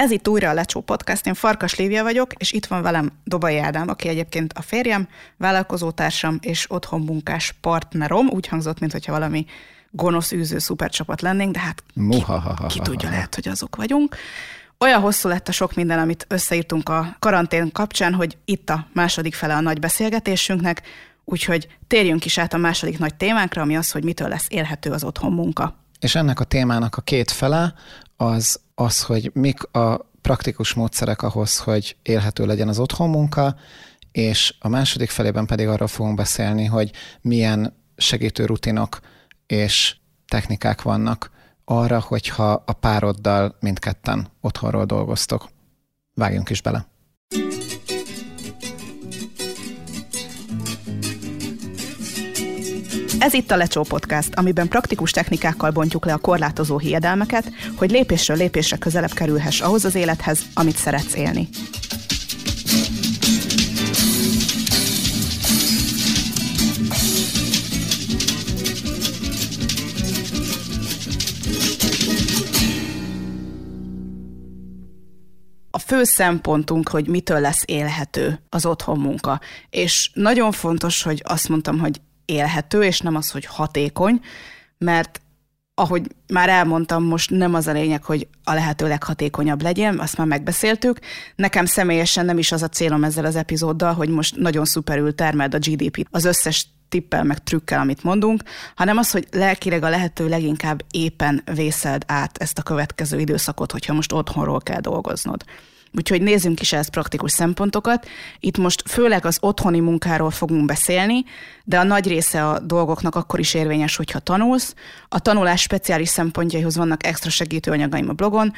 Ez itt újra a Lecsó Podcast, én Farkas Lívia vagyok, és itt van velem Dobai Ádám, aki egyébként a férjem, vállalkozótársam és otthon munkás partnerom. Úgy hangzott, mintha valami gonosz űző szupercsapat lennénk, de hát ki, ki tudja, lehet, hogy azok vagyunk. Olyan hosszú lett a sok minden, amit összeírtunk a karantén kapcsán, hogy itt a második fele a nagy beszélgetésünknek, úgyhogy térjünk is át a második nagy témánkra, ami az, hogy mitől lesz élhető az otthon munka. És ennek a témának a két fele az az, hogy mik a praktikus módszerek ahhoz, hogy élhető legyen az otthonmunka, és a második felében pedig arról fogunk beszélni, hogy milyen segítő rutinok és technikák vannak arra, hogyha a pároddal mindketten otthonról dolgoztok. Vágjunk is bele! Ez itt a Lecsó Podcast, amiben praktikus technikákkal bontjuk le a korlátozó hiedelmeket, hogy lépésről lépésre közelebb kerülhess ahhoz az élethez, amit szeretsz élni. fő szempontunk, hogy mitől lesz élhető az otthon munka. És nagyon fontos, hogy azt mondtam, hogy élhető, és nem az, hogy hatékony, mert ahogy már elmondtam, most nem az a lényeg, hogy a lehető leghatékonyabb legyen, azt már megbeszéltük. Nekem személyesen nem is az a célom ezzel az epizóddal, hogy most nagyon szuperül termeld a GDP-t az összes tippel, meg trükkel, amit mondunk, hanem az, hogy lelkileg a lehető leginkább éppen vészeld át ezt a következő időszakot, hogyha most otthonról kell dolgoznod. Úgyhogy nézzünk is ezt praktikus szempontokat. Itt most főleg az otthoni munkáról fogunk beszélni, de a nagy része a dolgoknak akkor is érvényes, hogyha tanulsz. A tanulás speciális szempontjaihoz vannak extra segítőanyagaim a blogon,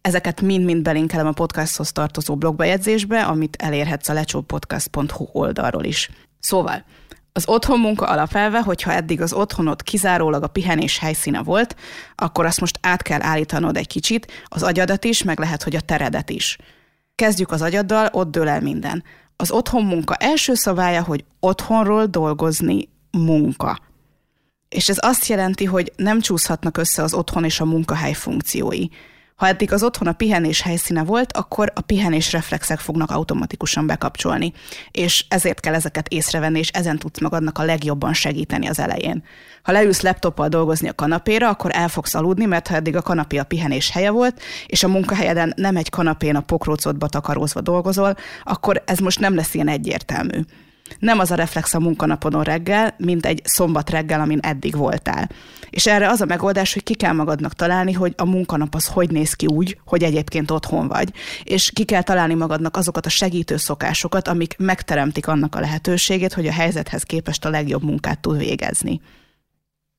ezeket mind-mind belinkelem a podcasthoz tartozó blogbejegyzésbe, amit elérhetsz a lecsópodcast.hu oldalról is. Szóval, az otthon munka alapelve, hogyha eddig az otthonod kizárólag a pihenés helyszíne volt, akkor azt most át kell állítanod egy kicsit, az agyadat is, meg lehet, hogy a teredet is. Kezdjük az agyaddal, ott dől el minden. Az otthon munka első szabálya, hogy otthonról dolgozni munka. És ez azt jelenti, hogy nem csúszhatnak össze az otthon és a munkahely funkciói. Ha eddig az otthon a pihenés helyszíne volt, akkor a pihenés reflexek fognak automatikusan bekapcsolni, és ezért kell ezeket észrevenni, és ezen tudsz magadnak a legjobban segíteni az elején. Ha leülsz laptoppal dolgozni a kanapéra, akkor el fogsz aludni, mert ha eddig a kanapé a pihenés helye volt, és a munkahelyeden nem egy kanapén a pokrócodba takarózva dolgozol, akkor ez most nem lesz ilyen egyértelmű nem az a reflex a munkanapodon reggel, mint egy szombat reggel, amin eddig voltál. És erre az a megoldás, hogy ki kell magadnak találni, hogy a munkanap az hogy néz ki úgy, hogy egyébként otthon vagy. És ki kell találni magadnak azokat a segítő szokásokat, amik megteremtik annak a lehetőségét, hogy a helyzethez képest a legjobb munkát tud végezni.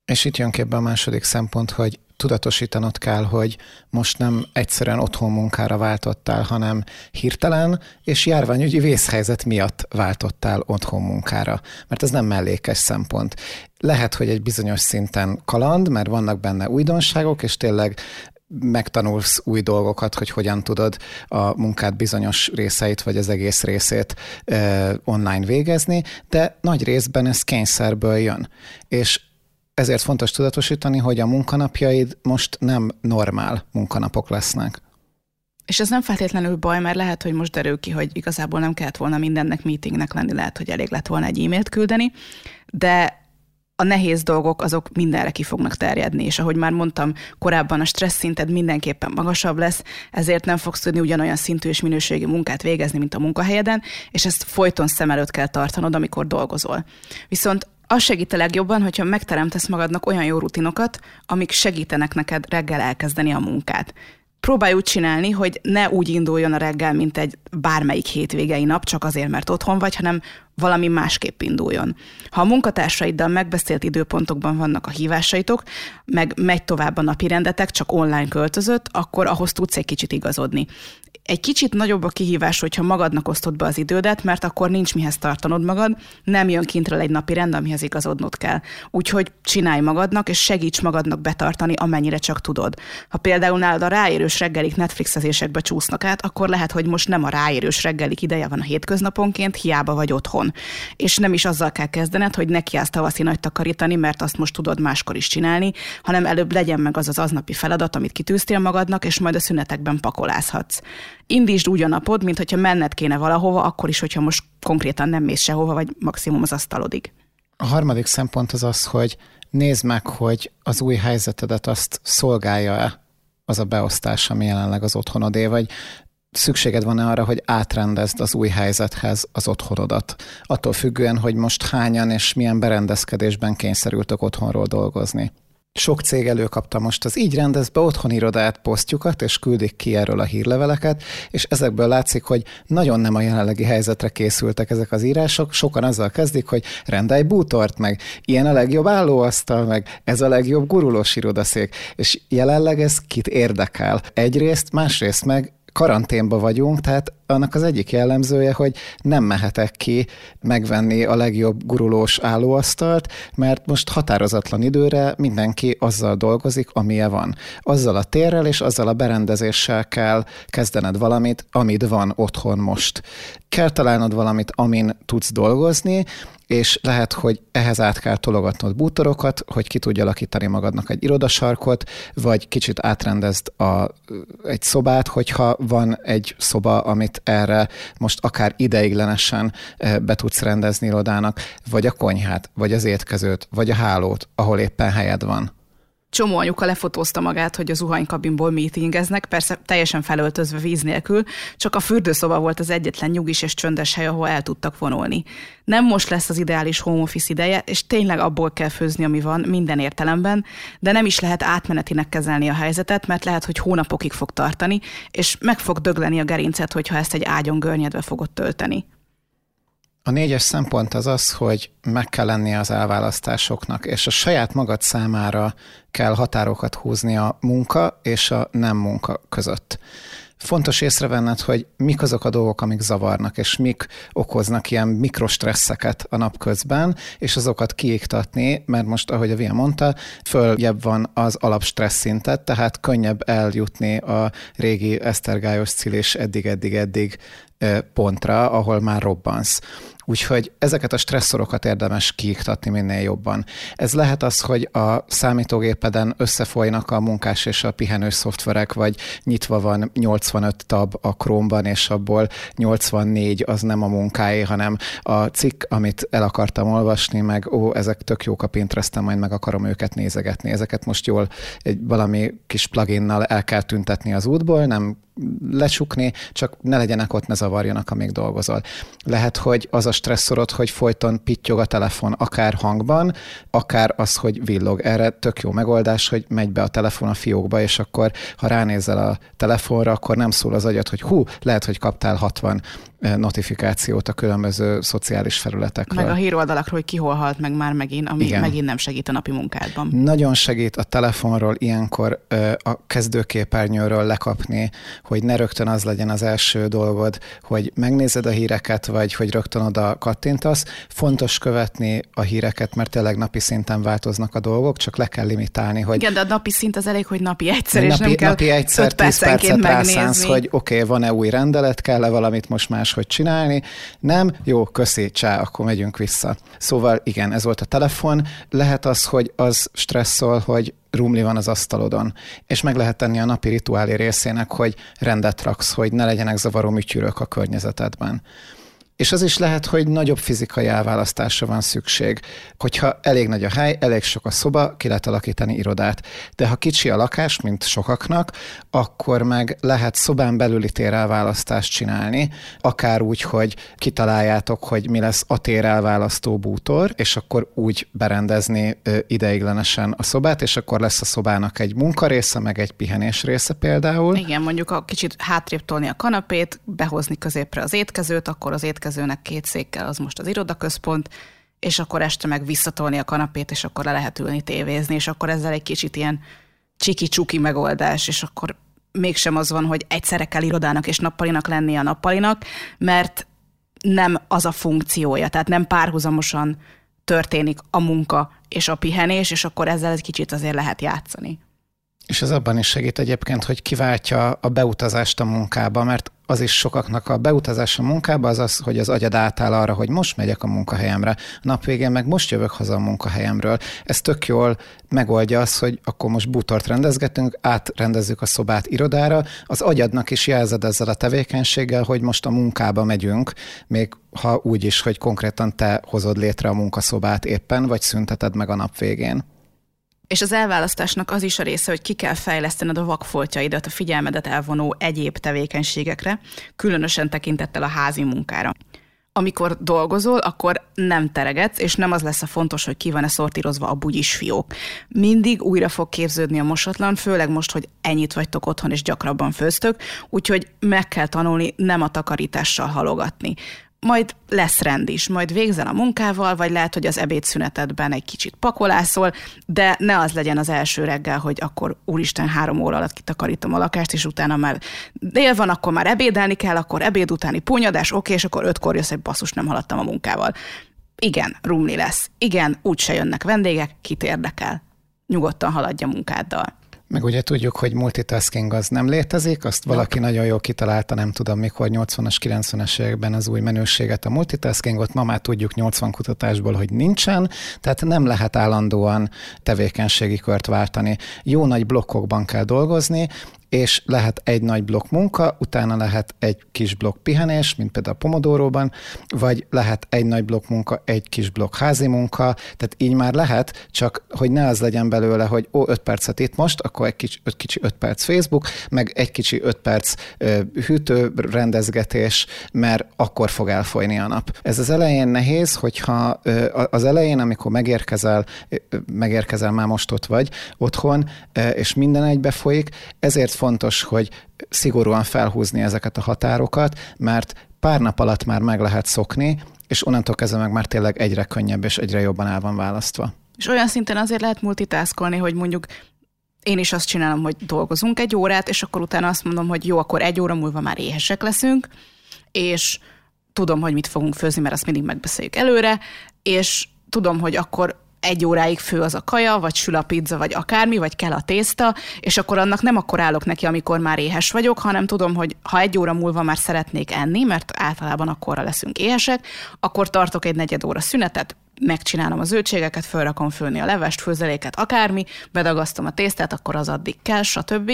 És itt jön képbe a második szempont, hogy tudatosítanod kell, hogy most nem egyszerűen otthon munkára váltottál, hanem hirtelen és járványügyi vészhelyzet miatt váltottál otthon munkára, mert ez nem mellékes szempont. Lehet, hogy egy bizonyos szinten kaland, mert vannak benne újdonságok, és tényleg megtanulsz új dolgokat, hogy hogyan tudod a munkát bizonyos részeit, vagy az egész részét eh, online végezni, de nagy részben ez kényszerből jön. És ezért fontos tudatosítani, hogy a munkanapjaid most nem normál munkanapok lesznek. És ez nem feltétlenül baj, mert lehet, hogy most derül ki, hogy igazából nem kellett volna mindennek meetingnek lenni, lehet, hogy elég lett volna egy e-mailt küldeni, de a nehéz dolgok azok mindenre ki fognak terjedni, és ahogy már mondtam, korábban a stressz szinted mindenképpen magasabb lesz, ezért nem fogsz tudni ugyanolyan szintű és minőségi munkát végezni, mint a munkahelyeden, és ezt folyton szem előtt kell tartanod, amikor dolgozol. Viszont az segít a legjobban, hogyha megteremtesz magadnak olyan jó rutinokat, amik segítenek neked reggel elkezdeni a munkát. Próbálj úgy csinálni, hogy ne úgy induljon a reggel, mint egy bármelyik hétvégei nap, csak azért, mert otthon vagy, hanem valami másképp induljon. Ha a munkatársaiddal megbeszélt időpontokban vannak a hívásaitok, meg megy tovább a napi rendetek, csak online költözött, akkor ahhoz tudsz egy kicsit igazodni. Egy kicsit nagyobb a kihívás, hogyha magadnak osztod be az idődet, mert akkor nincs mihez tartanod magad, nem jön kintről egy napi rend, amihez igazodnod kell. Úgyhogy csinálj magadnak, és segíts magadnak betartani, amennyire csak tudod. Ha például nálad a ráérős reggelik Netflixezésekbe csúsznak át, akkor lehet, hogy most nem a ráérős reggelik ideje van a hétköznaponként, hiába vagy otthon otthon. És nem is azzal kell kezdened, hogy neki állsz tavaszi nagy takarítani, mert azt most tudod máskor is csinálni, hanem előbb legyen meg az az aznapi feladat, amit kitűztél magadnak, és majd a szünetekben pakolázhatsz. Indítsd úgy a napod, mint hogyha menned kéne valahova, akkor is, hogyha most konkrétan nem mész sehova, vagy maximum az asztalodig. A harmadik szempont az az, hogy nézd meg, hogy az új helyzetedet azt szolgálja-e az a beosztás, ami jelenleg az otthonodé, vagy szükséged van-e arra, hogy átrendezd az új helyzethez az otthonodat. Attól függően, hogy most hányan és milyen berendezkedésben kényszerültök otthonról dolgozni. Sok cég előkapta most az így rendez be otthon irodát, posztjukat, és küldik ki erről a hírleveleket, és ezekből látszik, hogy nagyon nem a jelenlegi helyzetre készültek ezek az írások. Sokan azzal kezdik, hogy rendelj bútort, meg ilyen a legjobb állóasztal, meg ez a legjobb gurulós irodaszék. És jelenleg ez kit érdekel? Egyrészt, másrészt meg karanténba vagyunk, tehát annak az egyik jellemzője, hogy nem mehetek ki megvenni a legjobb gurulós állóasztalt, mert most határozatlan időre mindenki azzal dolgozik, amilyen van. Azzal a térrel és azzal a berendezéssel kell kezdened valamit, amit van otthon most. Kell találnod valamit, amin tudsz dolgozni, és lehet, hogy ehhez át kell tologatnod bútorokat, hogy ki tudja alakítani magadnak egy irodasarkot, vagy kicsit átrendezd a, egy szobát, hogyha van egy szoba, amit erre most akár ideiglenesen eh, be tudsz rendezni irodának, vagy a konyhát, vagy az étkezőt, vagy a hálót, ahol éppen helyed van csomó anyuka lefotózta magát, hogy a zuhanykabinból meetingeznek, persze teljesen felöltözve víz nélkül, csak a fürdőszoba volt az egyetlen nyugis és csöndes hely, ahol el tudtak vonulni. Nem most lesz az ideális home office ideje, és tényleg abból kell főzni, ami van, minden értelemben, de nem is lehet átmenetinek kezelni a helyzetet, mert lehet, hogy hónapokig fog tartani, és meg fog dögleni a gerincet, hogyha ezt egy ágyon görnyedve fogod tölteni. A négyes szempont az az, hogy meg kell lennie az elválasztásoknak, és a saját magad számára kell határokat húzni a munka és a nem munka között. Fontos észrevenned, hogy mik azok a dolgok, amik zavarnak, és mik okoznak ilyen mikrostresszeket a napközben, és azokat kiiktatni, mert most, ahogy a Via mondta, följebb van az alapstressz szintet, tehát könnyebb eljutni a régi esztergályos cilés eddig-eddig-eddig pontra, ahol már robbansz. Úgyhogy ezeket a stresszorokat érdemes kiiktatni minél jobban. Ez lehet az, hogy a számítógépeden összefolynak a munkás és a pihenős szoftverek, vagy nyitva van 85 tab a Chrome-ban, és abból 84 az nem a munkáé, hanem a cikk, amit el akartam olvasni, meg ó, ezek tök jók a Pinteresten, majd meg akarom őket nézegetni. Ezeket most jól egy valami kis pluginnal el kell tüntetni az útból, nem lecsukni, csak ne legyenek ott, ne zavarjanak, amíg dolgozol. Lehet, hogy az a stresszorod, hogy folyton pittyog a telefon, akár hangban, akár az, hogy villog. Erre tök jó megoldás, hogy megy be a telefon a fiókba, és akkor, ha ránézel a telefonra, akkor nem szól az agyad, hogy hú, lehet, hogy kaptál 60 notifikációt a különböző szociális felületekről. Meg a híroldalakról, hogy ki hol halt meg már megint, ami Igen. megint nem segít a napi munkádban. Nagyon segít a telefonról ilyenkor a kezdőképernyőről lekapni, hogy ne rögtön az legyen az első dolgod, hogy megnézed a híreket, vagy hogy rögtön oda kattintasz. Fontos követni a híreket, mert tényleg napi szinten változnak a dolgok, csak le kell limitálni, hogy... Igen, de a napi szint az elég, hogy napi egyszer, napi, és nem kell napi egyszer, 10 percet rászánsz, hogy oké, okay, van-e új rendelet, kell-e valamit most más máshogy csinálni. Nem, jó, köszi, csá, akkor megyünk vissza. Szóval igen, ez volt a telefon. Lehet az, hogy az stresszol, hogy rumli van az asztalodon, és meg lehet tenni a napi rituálé részének, hogy rendet raksz, hogy ne legyenek zavaró műtyűrök a környezetedben. És az is lehet, hogy nagyobb fizikai elválasztásra van szükség. Hogyha elég nagy a hely, elég sok a szoba, ki lehet alakítani irodát. De ha kicsi a lakás, mint sokaknak, akkor meg lehet szobán belüli térelválasztást csinálni, akár úgy, hogy kitaláljátok, hogy mi lesz a térelválasztó bútor, és akkor úgy berendezni ideiglenesen a szobát, és akkor lesz a szobának egy munkarésze, meg egy pihenés része például. Igen, mondjuk a kicsit hátrébb tolni a kanapét, behozni középre az étkezőt, akkor az étkező étkezőnek két székkel, az most az irodaközpont, és akkor este meg visszatolni a kanapét, és akkor le lehet ülni tévézni, és akkor ezzel egy kicsit ilyen csiki-csuki megoldás, és akkor mégsem az van, hogy egyszerre kell irodának és nappalinak lennie a nappalinak, mert nem az a funkciója, tehát nem párhuzamosan történik a munka és a pihenés, és akkor ezzel egy kicsit azért lehet játszani. És ez abban is segít egyébként, hogy kiváltja a beutazást a munkába, mert az is sokaknak a beutazás a munkába az az, hogy az agyad átáll arra, hogy most megyek a munkahelyemre, nap végén meg most jövök haza a munkahelyemről. Ez tök jól megoldja azt, hogy akkor most bútort rendezgetünk, átrendezzük a szobát irodára, az agyadnak is jelzed ezzel a tevékenységgel, hogy most a munkába megyünk, még ha úgy is, hogy konkrétan te hozod létre a munkaszobát éppen, vagy szünteted meg a nap végén. És az elválasztásnak az is a része, hogy ki kell fejlesztened a vakfoltjaidat, a figyelmedet elvonó egyéb tevékenységekre, különösen tekintettel a házi munkára. Amikor dolgozol, akkor nem teregetsz, és nem az lesz a fontos, hogy ki van-e szortírozva a bugyis fiók. Mindig újra fog képződni a mosatlan, főleg most, hogy ennyit vagytok otthon, és gyakrabban főztök, úgyhogy meg kell tanulni nem a takarítással halogatni majd lesz rend is, majd végzel a munkával, vagy lehet, hogy az ebédszünetedben egy kicsit pakolászol, de ne az legyen az első reggel, hogy akkor úristen három óra alatt kitakarítom a lakást, és utána már dél van, akkor már ebédelni kell, akkor ebéd utáni punyadás, oké, és akkor ötkor jössz, hogy basszus, nem haladtam a munkával. Igen, rumli lesz. Igen, úgyse jönnek vendégek, kit érdekel. Nyugodtan haladja munkáddal. Meg ugye tudjuk, hogy multitasking az nem létezik, azt valaki ja. nagyon jól kitalálta, nem tudom mikor, 80-as, 90-es években az új menőséget, a multitaskingot, ma már tudjuk 80 kutatásból, hogy nincsen, tehát nem lehet állandóan tevékenységi kört váltani. Jó nagy blokkokban kell dolgozni, és lehet egy nagy blokk munka, utána lehet egy kis blokk pihenés, mint például a Pomodóróban, vagy lehet egy nagy blokk munka, egy kis blokk házi munka, tehát így már lehet, csak hogy ne az legyen belőle, hogy ó, öt percet itt most, akkor egy kicsi, öt kicsi öt perc Facebook, meg egy kicsi öt perc ö, hűtő rendezgetés, mert akkor fog elfolyni a nap. Ez az elején nehéz, hogyha ö, az elején, amikor megérkezel, megérkezel, már most ott vagy otthon, ö, és minden egybe folyik, ezért fontos, hogy szigorúan felhúzni ezeket a határokat, mert pár nap alatt már meg lehet szokni, és onnantól kezdve meg már tényleg egyre könnyebb és egyre jobban el van választva. És olyan szinten azért lehet multitaskolni, hogy mondjuk én is azt csinálom, hogy dolgozunk egy órát, és akkor utána azt mondom, hogy jó, akkor egy óra múlva már éhesek leszünk, és tudom, hogy mit fogunk főzni, mert azt mindig megbeszéljük előre, és tudom, hogy akkor egy óráig fő az a kaja, vagy sül a pizza, vagy akármi, vagy kell a tészta, és akkor annak nem akkor állok neki, amikor már éhes vagyok, hanem tudom, hogy ha egy óra múlva már szeretnék enni, mert általában akkorra leszünk éhesek, akkor tartok egy negyed óra szünetet, megcsinálom az zöldségeket, fölrakom főni a levest, főzeléket, akármi, bedagasztom a tésztát, akkor az addig kell, stb.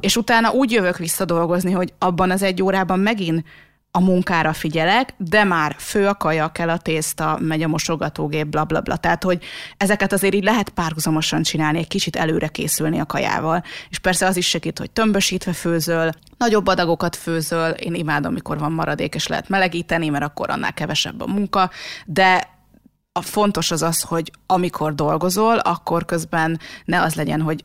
És utána úgy jövök vissza dolgozni, hogy abban az egy órában megint a munkára figyelek, de már fő a kaja, kell a tészta, megy a mosogatógép, bla, bla, bla. Tehát, hogy ezeket azért így lehet párhuzamosan csinálni, egy kicsit előre készülni a kajával. És persze az is segít, hogy tömbösítve főzöl, nagyobb adagokat főzöl, én imádom, mikor van maradék, és lehet melegíteni, mert akkor annál kevesebb a munka, de a fontos az az, hogy amikor dolgozol, akkor közben ne az legyen, hogy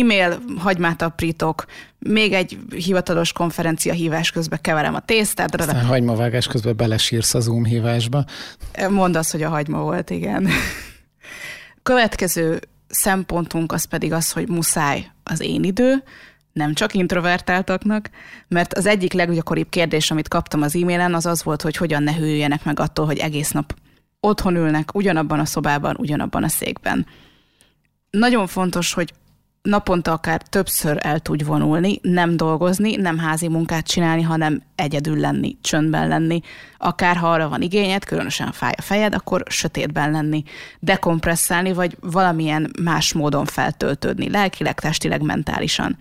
e-mail, hagymát aprítok, még egy hivatalos konferencia hívás közben keverem a tésztát. Aztán hagymavágás közben belesírsz a Zoom hívásba. Mondd azt, hogy a hagyma volt, igen. Következő szempontunk az pedig az, hogy muszáj az én idő, nem csak introvertáltaknak, mert az egyik leggyakoribb kérdés, amit kaptam az e-mailen, az az volt, hogy hogyan ne hűljenek meg attól, hogy egész nap otthon ülnek, ugyanabban a szobában, ugyanabban a székben. Nagyon fontos, hogy naponta akár többször el tudj vonulni, nem dolgozni, nem házi munkát csinálni, hanem egyedül lenni, csöndben lenni. Akár ha arra van igényed, különösen fáj a fejed, akkor sötétben lenni, dekompresszálni, vagy valamilyen más módon feltöltődni, lelkileg, testileg, mentálisan.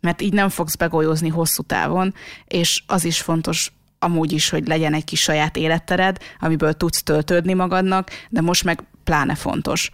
Mert így nem fogsz begolyozni hosszú távon, és az is fontos, amúgy is, hogy legyen egy kis saját élettered, amiből tudsz töltődni magadnak, de most meg pláne fontos.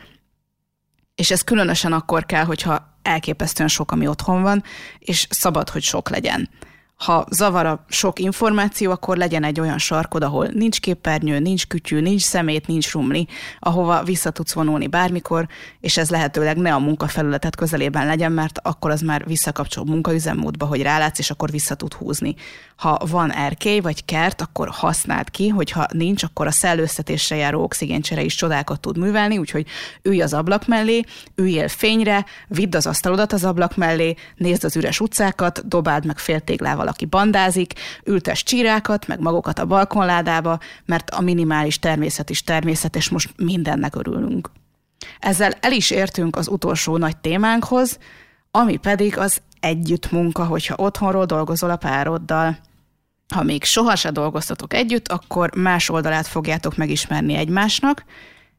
És ez különösen akkor kell, hogyha elképesztően sok, ami otthon van, és szabad, hogy sok legyen ha zavar a sok információ, akkor legyen egy olyan sarkod, ahol nincs képernyő, nincs kütyű, nincs szemét, nincs rumli, ahova vissza tudsz vonulni bármikor, és ez lehetőleg ne a munkafelületet közelében legyen, mert akkor az már visszakapcsol munkaüzemmódba, hogy rálátsz, és akkor vissza tud húzni. Ha van erkély vagy kert, akkor használd ki, hogyha nincs, akkor a szellőztetésre járó oxigéncsere is csodákat tud művelni, úgyhogy ülj az ablak mellé, üljél fényre, vidd az asztalodat az ablak mellé, nézd az üres utcákat, dobáld meg féltéglával valaki bandázik, ültes csírákat, meg magukat a balkonládába, mert a minimális természet is természet, és most mindennek örülünk. Ezzel el is értünk az utolsó nagy témánkhoz, Ami pedig az együtt munka, hogyha otthonról dolgozol a pároddal. Ha még soha se dolgoztatok együtt, akkor más oldalát fogjátok megismerni egymásnak,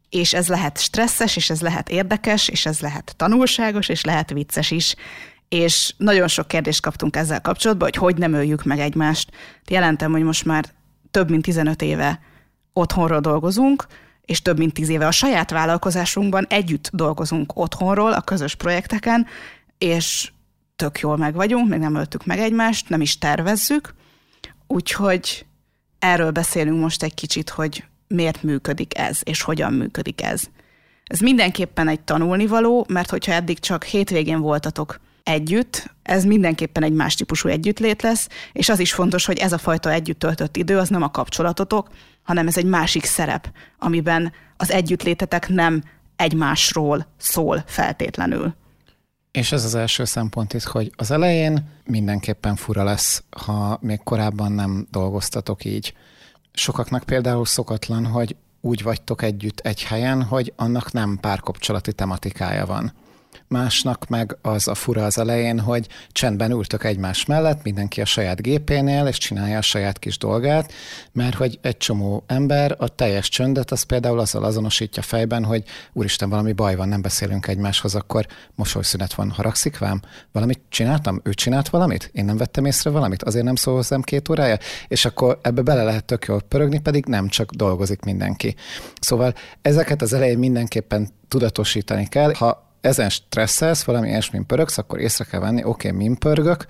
és ez lehet stresszes, és ez lehet érdekes, és ez lehet tanulságos, és lehet vicces is. És nagyon sok kérdést kaptunk ezzel kapcsolatban, hogy hogy nem öljük meg egymást. Jelentem, hogy most már több mint 15 éve otthonról dolgozunk, és több mint 10 éve a saját vállalkozásunkban együtt dolgozunk otthonról, a közös projekteken, és tök jól meg vagyunk, még nem öltük meg egymást, nem is tervezzük, úgyhogy erről beszélünk most egy kicsit, hogy miért működik ez, és hogyan működik ez. Ez mindenképpen egy tanulnivaló, mert hogyha eddig csak hétvégén voltatok együtt, ez mindenképpen egy más típusú együttlét lesz, és az is fontos, hogy ez a fajta együtt töltött idő az nem a kapcsolatotok, hanem ez egy másik szerep, amiben az együttlétetek nem egymásról szól feltétlenül. És ez az első szempont itt, hogy az elején mindenképpen fura lesz, ha még korábban nem dolgoztatok így. Sokaknak például szokatlan, hogy úgy vagytok együtt egy helyen, hogy annak nem párkapcsolati tematikája van másnak meg az a fura az elején, hogy csendben ültök egymás mellett, mindenki a saját gépénél, és csinálja a saját kis dolgát, mert hogy egy csomó ember a teljes csöndet az például azzal azonosítja fejben, hogy úristen, valami baj van, nem beszélünk egymáshoz, akkor mosolyszünet van, haragszik vám? Valamit csináltam? Ő csinált valamit? Én nem vettem észre valamit? Azért nem szól két órája? És akkor ebbe bele lehet tök jól pörögni, pedig nem csak dolgozik mindenki. Szóval ezeket az elején mindenképpen tudatosítani kell. Ha ezen stresszelsz, valami ilyesmin pörögsz, akkor észre kell venni, oké, okay, min pörgök,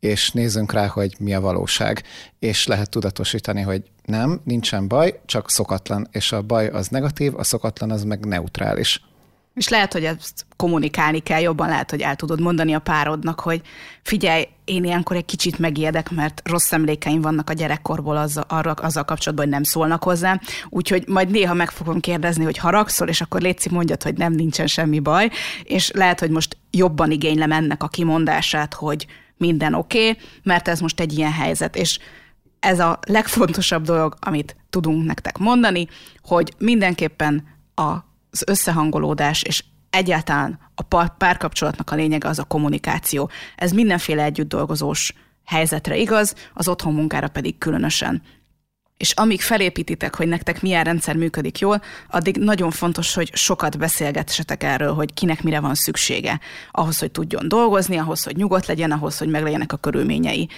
és nézzünk rá, hogy mi a valóság. És lehet tudatosítani, hogy nem, nincsen baj, csak szokatlan, és a baj az negatív, a szokatlan az meg neutrális. És lehet, hogy ezt kommunikálni kell jobban, lehet, hogy el tudod mondani a párodnak, hogy figyelj, én ilyenkor egy kicsit megijedek, mert rossz emlékeim vannak a gyerekkorból azzal, arra, azzal kapcsolatban, hogy nem szólnak hozzám, úgyhogy majd néha meg fogom kérdezni, hogy haragszol, és akkor Léci mondjad, hogy nem, nincsen semmi baj, és lehet, hogy most jobban igénylem ennek a kimondását, hogy minden oké, okay, mert ez most egy ilyen helyzet, és ez a legfontosabb dolog, amit tudunk nektek mondani, hogy mindenképpen a az összehangolódás, és egyáltalán a párkapcsolatnak a lényege az a kommunikáció. Ez mindenféle együtt dolgozós helyzetre igaz, az otthon munkára pedig különösen. És amíg felépítitek, hogy nektek milyen rendszer működik jól, addig nagyon fontos, hogy sokat beszélgessetek erről, hogy kinek mire van szüksége. Ahhoz, hogy tudjon dolgozni, ahhoz, hogy nyugodt legyen, ahhoz, hogy meglegyenek a körülményei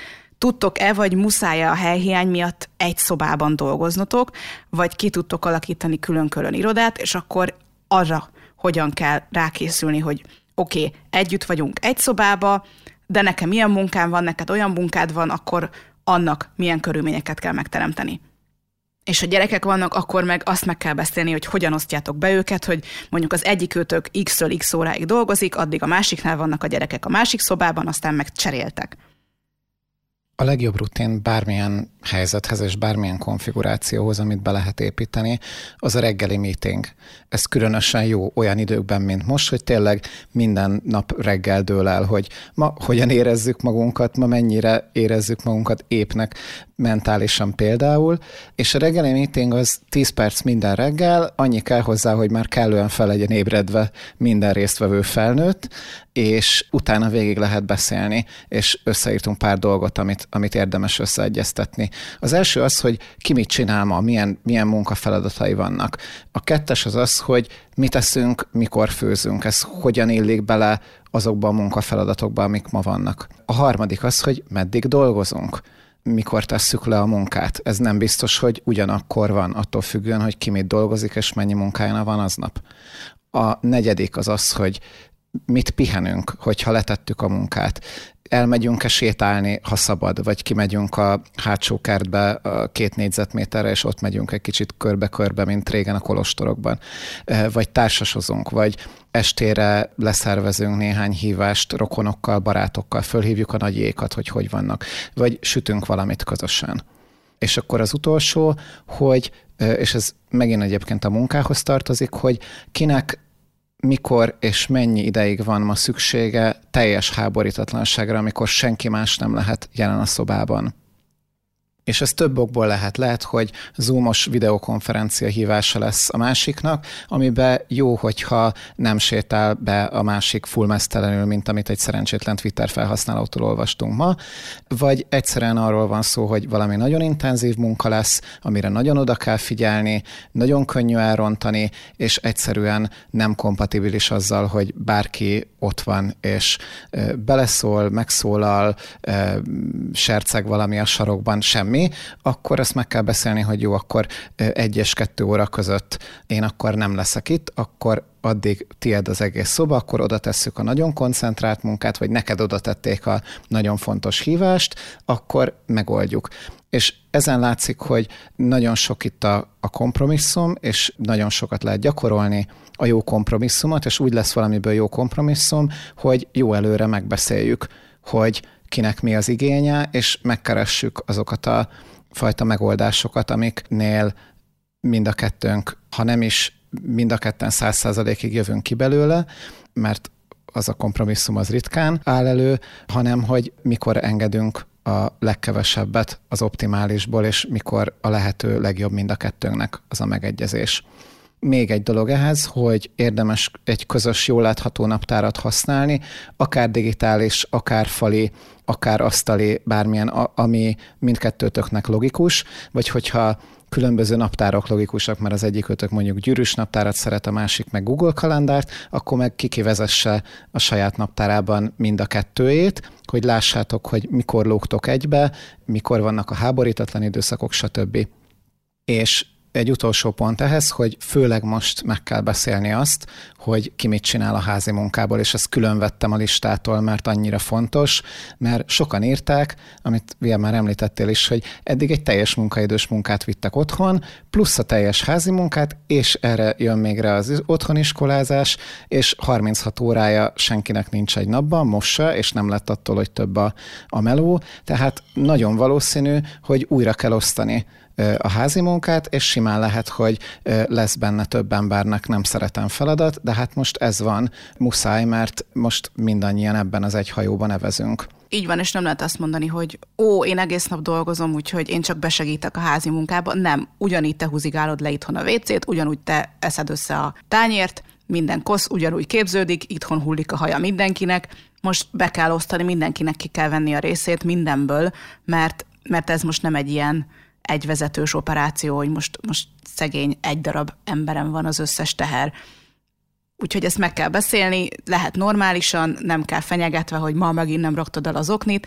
tudtok-e, vagy muszáj a helyhiány miatt egy szobában dolgoznotok, vagy ki tudtok alakítani külön-külön irodát, és akkor arra hogyan kell rákészülni, hogy oké, okay, együtt vagyunk egy szobába, de nekem milyen munkám van, neked olyan munkád van, akkor annak milyen körülményeket kell megteremteni. És ha gyerekek vannak, akkor meg azt meg kell beszélni, hogy hogyan osztjátok be őket, hogy mondjuk az egyik őtök x-ről x óráig dolgozik, addig a másiknál vannak a gyerekek a másik szobában, aztán meg cseréltek. A legjobb rutin bármilyen helyzethez és bármilyen konfigurációhoz, amit be lehet építeni, az a reggeli meeting. Ez különösen jó olyan időkben, mint most, hogy tényleg minden nap reggel dől el, hogy ma hogyan érezzük magunkat, ma mennyire érezzük magunkat épnek mentálisan például, és a reggeli meeting az 10 perc minden reggel, annyi kell hozzá, hogy már kellően fel legyen ébredve minden résztvevő felnőtt, és utána végig lehet beszélni, és összeírtunk pár dolgot, amit, amit érdemes összeegyeztetni. Az első az, hogy ki mit csinál ma, milyen, milyen munkafeladatai vannak. A kettes az az, hogy mit teszünk, mikor főzünk, ez hogyan illik bele azokba a munkafeladatokba, amik ma vannak. A harmadik az, hogy meddig dolgozunk mikor tesszük le a munkát. Ez nem biztos, hogy ugyanakkor van, attól függően, hogy ki mit dolgozik, és mennyi munkája van aznap. A negyedik az az, hogy mit pihenünk, hogyha letettük a munkát. Elmegyünk-e sétálni, ha szabad, vagy kimegyünk a hátsó kertbe a két négyzetméterre, és ott megyünk egy kicsit körbe-körbe, mint régen a kolostorokban. Vagy társasozunk, vagy estére leszervezünk néhány hívást rokonokkal, barátokkal, fölhívjuk a nagyékat, hogy hogy vannak, vagy sütünk valamit közösen. És akkor az utolsó, hogy, és ez megint egyébként a munkához tartozik, hogy kinek mikor és mennyi ideig van ma szüksége teljes háborítatlanságra, amikor senki más nem lehet jelen a szobában. És ez több okból lehet. Lehet, hogy zoomos videokonferencia hívása lesz a másiknak, amiben jó, hogyha nem sétál be a másik fullmesztelenül, mint amit egy szerencsétlen Twitter felhasználótól olvastunk ma, vagy egyszerűen arról van szó, hogy valami nagyon intenzív munka lesz, amire nagyon oda kell figyelni, nagyon könnyű elrontani, és egyszerűen nem kompatibilis azzal, hogy bárki ott van, és beleszól, megszólal, serceg valami a sarokban, semmi, akkor ezt meg kell beszélni, hogy jó, akkor egy és kettő óra között én akkor nem leszek itt, akkor addig tied az egész szoba, akkor oda tesszük a nagyon koncentrált munkát, vagy neked oda tették a nagyon fontos hívást, akkor megoldjuk. És ezen látszik, hogy nagyon sok itt a, a kompromisszum, és nagyon sokat lehet gyakorolni a jó kompromisszumot, és úgy lesz valamiből jó kompromisszum, hogy jó előre megbeszéljük, hogy kinek mi az igénye, és megkeressük azokat a fajta megoldásokat, amiknél mind a kettőnk, ha nem is mind a ketten száz százalékig jövünk ki belőle, mert az a kompromisszum az ritkán áll elő, hanem hogy mikor engedünk a legkevesebbet az optimálisból, és mikor a lehető legjobb mind a kettőnknek az a megegyezés. Még egy dolog ehhez, hogy érdemes egy közös, jól látható naptárat használni, akár digitális, akár fali, akár asztali, bármilyen, ami mindkettőtöknek logikus, vagy hogyha különböző naptárok logikusak, mert az egyik ötök mondjuk gyűrűs naptárat szeret, a másik meg Google kalendárt, akkor meg kikivezesse a saját naptárában mind a kettőjét, hogy lássátok, hogy mikor lógtok egybe, mikor vannak a háborítatlan időszakok, stb. És egy utolsó pont ehhez, hogy főleg most meg kell beszélni azt, hogy ki mit csinál a házi munkából, és ezt külön vettem a listától, mert annyira fontos, mert sokan írták, amit ugye már említettél is, hogy eddig egy teljes munkaidős munkát vittek otthon, plusz a teljes házi munkát, és erre jön még rá az otthoniskolázás, és 36 órája senkinek nincs egy napban, most se, és nem lett attól, hogy több a, a meló, tehát nagyon valószínű, hogy újra kell osztani a házi munkát, és simán lehet, hogy lesz benne több embernek nem szeretem feladat, de hát most ez van, muszáj, mert most mindannyian ebben az egy hajóban evezünk. Így van, és nem lehet azt mondani, hogy ó, én egész nap dolgozom, úgyhogy én csak besegítek a házi munkába. Nem, ugyanígy te húzigálod le itthon a WC-t, ugyanúgy te eszed össze a tányért, minden kosz ugyanúgy képződik, itthon hullik a haja mindenkinek, most be kell osztani, mindenkinek ki kell venni a részét mindenből, mert, mert ez most nem egy ilyen egy vezetős operáció, hogy most, most szegény egy darab emberem van az összes teher. Úgyhogy ezt meg kell beszélni, lehet normálisan, nem kell fenyegetve, hogy ma megint nem raktad el az oknit.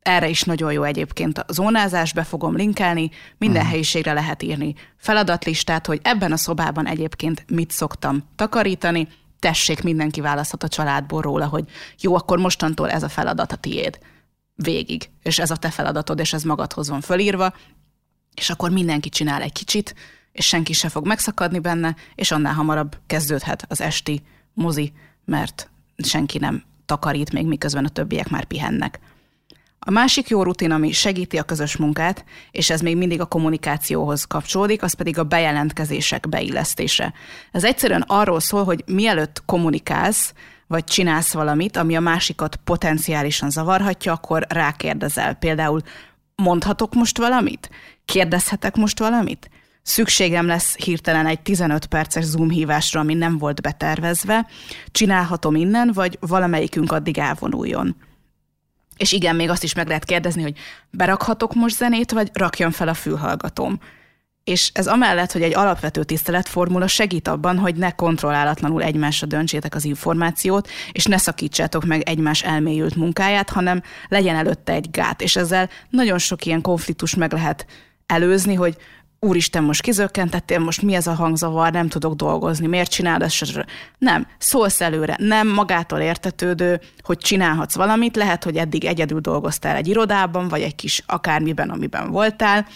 Erre is nagyon jó egyébként a zónázás, be fogom linkelni, minden uh-huh. helyiségre lehet írni feladatlistát, hogy ebben a szobában egyébként mit szoktam takarítani, tessék, mindenki választhat a családból róla, hogy jó, akkor mostantól ez a feladat a tiéd végig, és ez a te feladatod, és ez magadhoz van fölírva, és akkor mindenki csinál egy kicsit, és senki se fog megszakadni benne, és annál hamarabb kezdődhet az esti mozi, mert senki nem takarít még miközben a többiek már pihennek. A másik jó rutin, ami segíti a közös munkát, és ez még mindig a kommunikációhoz kapcsolódik, az pedig a bejelentkezések beillesztése. Ez egyszerűen arról szól, hogy mielőtt kommunikálsz, vagy csinálsz valamit, ami a másikat potenciálisan zavarhatja, akkor rákérdezel. Például mondhatok most valamit? Kérdezhetek most valamit? Szükségem lesz hirtelen egy 15 perces Zoom hívásra, ami nem volt betervezve. Csinálhatom innen, vagy valamelyikünk addig elvonuljon. És igen, még azt is meg lehet kérdezni, hogy berakhatok most zenét, vagy rakjam fel a fülhallgatóm. És ez amellett, hogy egy alapvető tiszteletformula segít abban, hogy ne kontrollálatlanul egymásra döntsétek az információt, és ne szakítsátok meg egymás elmélyült munkáját, hanem legyen előtte egy gát. És ezzel nagyon sok ilyen konfliktus meg lehet előzni, hogy úristen, most kizökkentettél, most mi ez a hangzavar, nem tudok dolgozni, miért csinálod ezt? Nem, szólsz előre, nem magától értetődő, hogy csinálhatsz valamit, lehet, hogy eddig egyedül dolgoztál egy irodában, vagy egy kis akármiben, amiben voltál,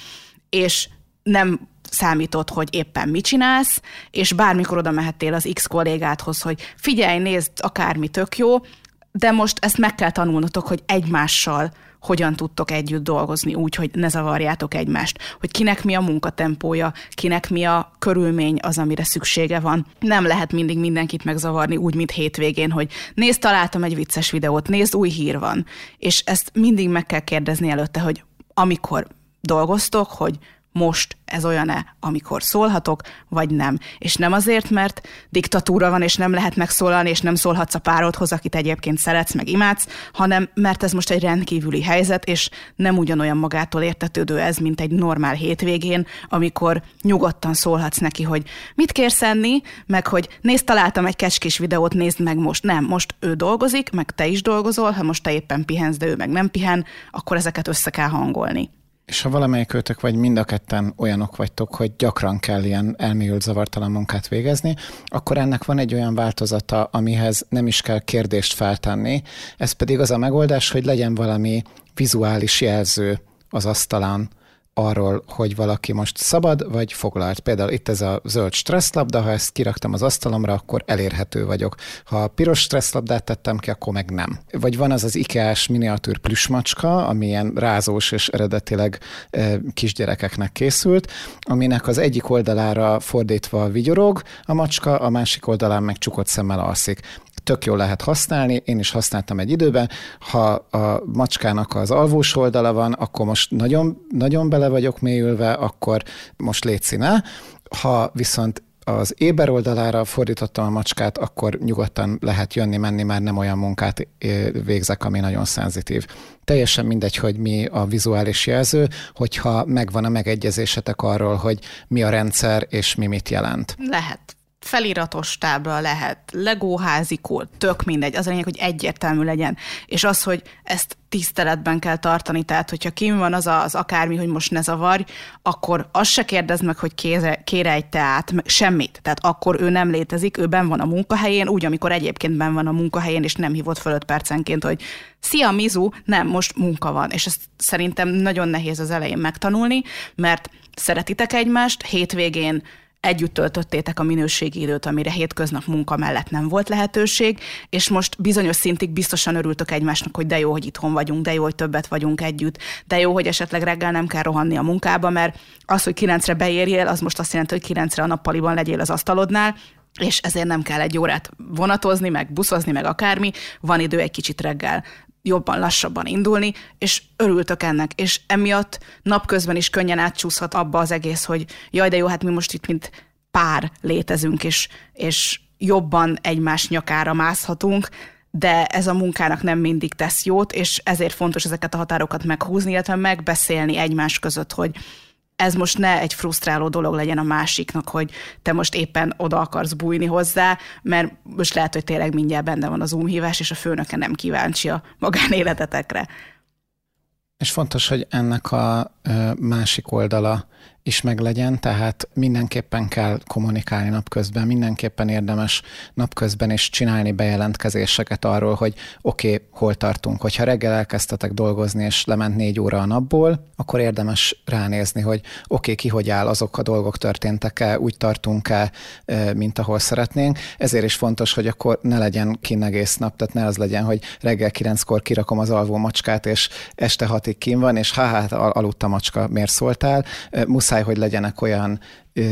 és nem számított, hogy éppen mit csinálsz, és bármikor oda mehettél az X kollégádhoz, hogy figyelj, nézd, akármi tök jó, de most ezt meg kell tanulnotok, hogy egymással hogyan tudtok együtt dolgozni úgy, hogy ne zavarjátok egymást, hogy kinek mi a munkatempója, kinek mi a körülmény az, amire szüksége van. Nem lehet mindig mindenkit megzavarni úgy, mint hétvégén, hogy nézd, találtam egy vicces videót, nézd, új hír van. És ezt mindig meg kell kérdezni előtte, hogy amikor dolgoztok, hogy most ez olyan-e, amikor szólhatok, vagy nem. És nem azért, mert diktatúra van, és nem lehet megszólalni, és nem szólhatsz a párodhoz, akit egyébként szeretsz, meg imádsz, hanem mert ez most egy rendkívüli helyzet, és nem ugyanolyan magától értetődő ez, mint egy normál hétvégén, amikor nyugodtan szólhatsz neki, hogy mit kérsz enni, meg hogy nézd, találtam egy kecskés videót, nézd meg most. Nem, most ő dolgozik, meg te is dolgozol, ha most te éppen pihensz, de ő meg nem pihen, akkor ezeket össze kell hangolni. És ha valamelyik őtök vagy mind a ketten olyanok vagytok, hogy gyakran kell ilyen elmélyült zavartalan munkát végezni, akkor ennek van egy olyan változata, amihez nem is kell kérdést feltenni. Ez pedig az a megoldás, hogy legyen valami vizuális jelző az asztalán, arról, hogy valaki most szabad vagy foglalt. Például itt ez a zöld stresszlabda, ha ezt kiraktam az asztalomra, akkor elérhető vagyok. Ha a piros stresszlabdát tettem ki, akkor meg nem. Vagy van az az IKEA-s miniatűr plüsmacska, ami ilyen rázós és eredetileg e, kisgyerekeknek készült, aminek az egyik oldalára fordítva vigyorog a macska, a másik oldalán meg csukott szemmel alszik tök jól lehet használni, én is használtam egy időben. Ha a macskának az alvós oldala van, akkor most nagyon, nagyon bele vagyok mélyülve, akkor most létszíne. Ha viszont az éber oldalára fordítottam a macskát, akkor nyugodtan lehet jönni, menni, már nem olyan munkát végzek, ami nagyon szenzitív. Teljesen mindegy, hogy mi a vizuális jelző, hogyha megvan a megegyezésetek arról, hogy mi a rendszer és mi mit jelent. Lehet feliratos tábla lehet, legóházikó, tök mindegy. Az a lényeg, hogy egyértelmű legyen. És az, hogy ezt tiszteletben kell tartani, tehát hogyha kim van az az akármi, hogy most ne zavarj, akkor azt se kérdezd meg, hogy kére, kére egy teát, semmit. Tehát akkor ő nem létezik, ő ben van a munkahelyén, úgy, amikor egyébként ben van a munkahelyén, és nem hívott föl öt percenként, hogy szia Mizu, nem, most munka van. És ezt szerintem nagyon nehéz az elején megtanulni, mert szeretitek egymást, hétvégén együtt töltöttétek a minőségi időt, amire hétköznap munka mellett nem volt lehetőség, és most bizonyos szintig biztosan örültök egymásnak, hogy de jó, hogy itthon vagyunk, de jó, hogy többet vagyunk együtt, de jó, hogy esetleg reggel nem kell rohanni a munkába, mert az, hogy kilencre beérjél, az most azt jelenti, hogy kilencre a nappaliban legyél az asztalodnál, és ezért nem kell egy órát vonatozni, meg buszozni, meg akármi, van idő egy kicsit reggel jobban, lassabban indulni, és örültök ennek, és emiatt napközben is könnyen átcsúszhat abba az egész, hogy jaj, de jó, hát mi most itt mint pár létezünk, és, és jobban egymás nyakára mászhatunk, de ez a munkának nem mindig tesz jót, és ezért fontos ezeket a határokat meghúzni, illetve megbeszélni egymás között, hogy ez most ne egy frusztráló dolog legyen a másiknak, hogy te most éppen oda akarsz bújni hozzá, mert most lehet, hogy tényleg mindjárt benne van az Zoom hívás, és a főnöke nem kíváncsi a magánéletetekre. És fontos, hogy ennek a másik oldala is meglegyen, tehát mindenképpen kell kommunikálni napközben, mindenképpen érdemes napközben is csinálni bejelentkezéseket arról, hogy oké, okay, hol tartunk. Hogyha reggel elkezdtetek dolgozni, és lement négy óra a napból, akkor érdemes ránézni, hogy oké, okay, ki hogy áll, azok a dolgok történtek-e, úgy tartunk-e, mint ahol szeretnénk. Ezért is fontos, hogy akkor ne legyen kin egész nap, tehát ne az legyen, hogy reggel kilenckor kirakom az alvó macskát, és este hatig kin van, és hát aludt a macska, miért szóltál? Muszáj muszáj, hogy legyenek olyan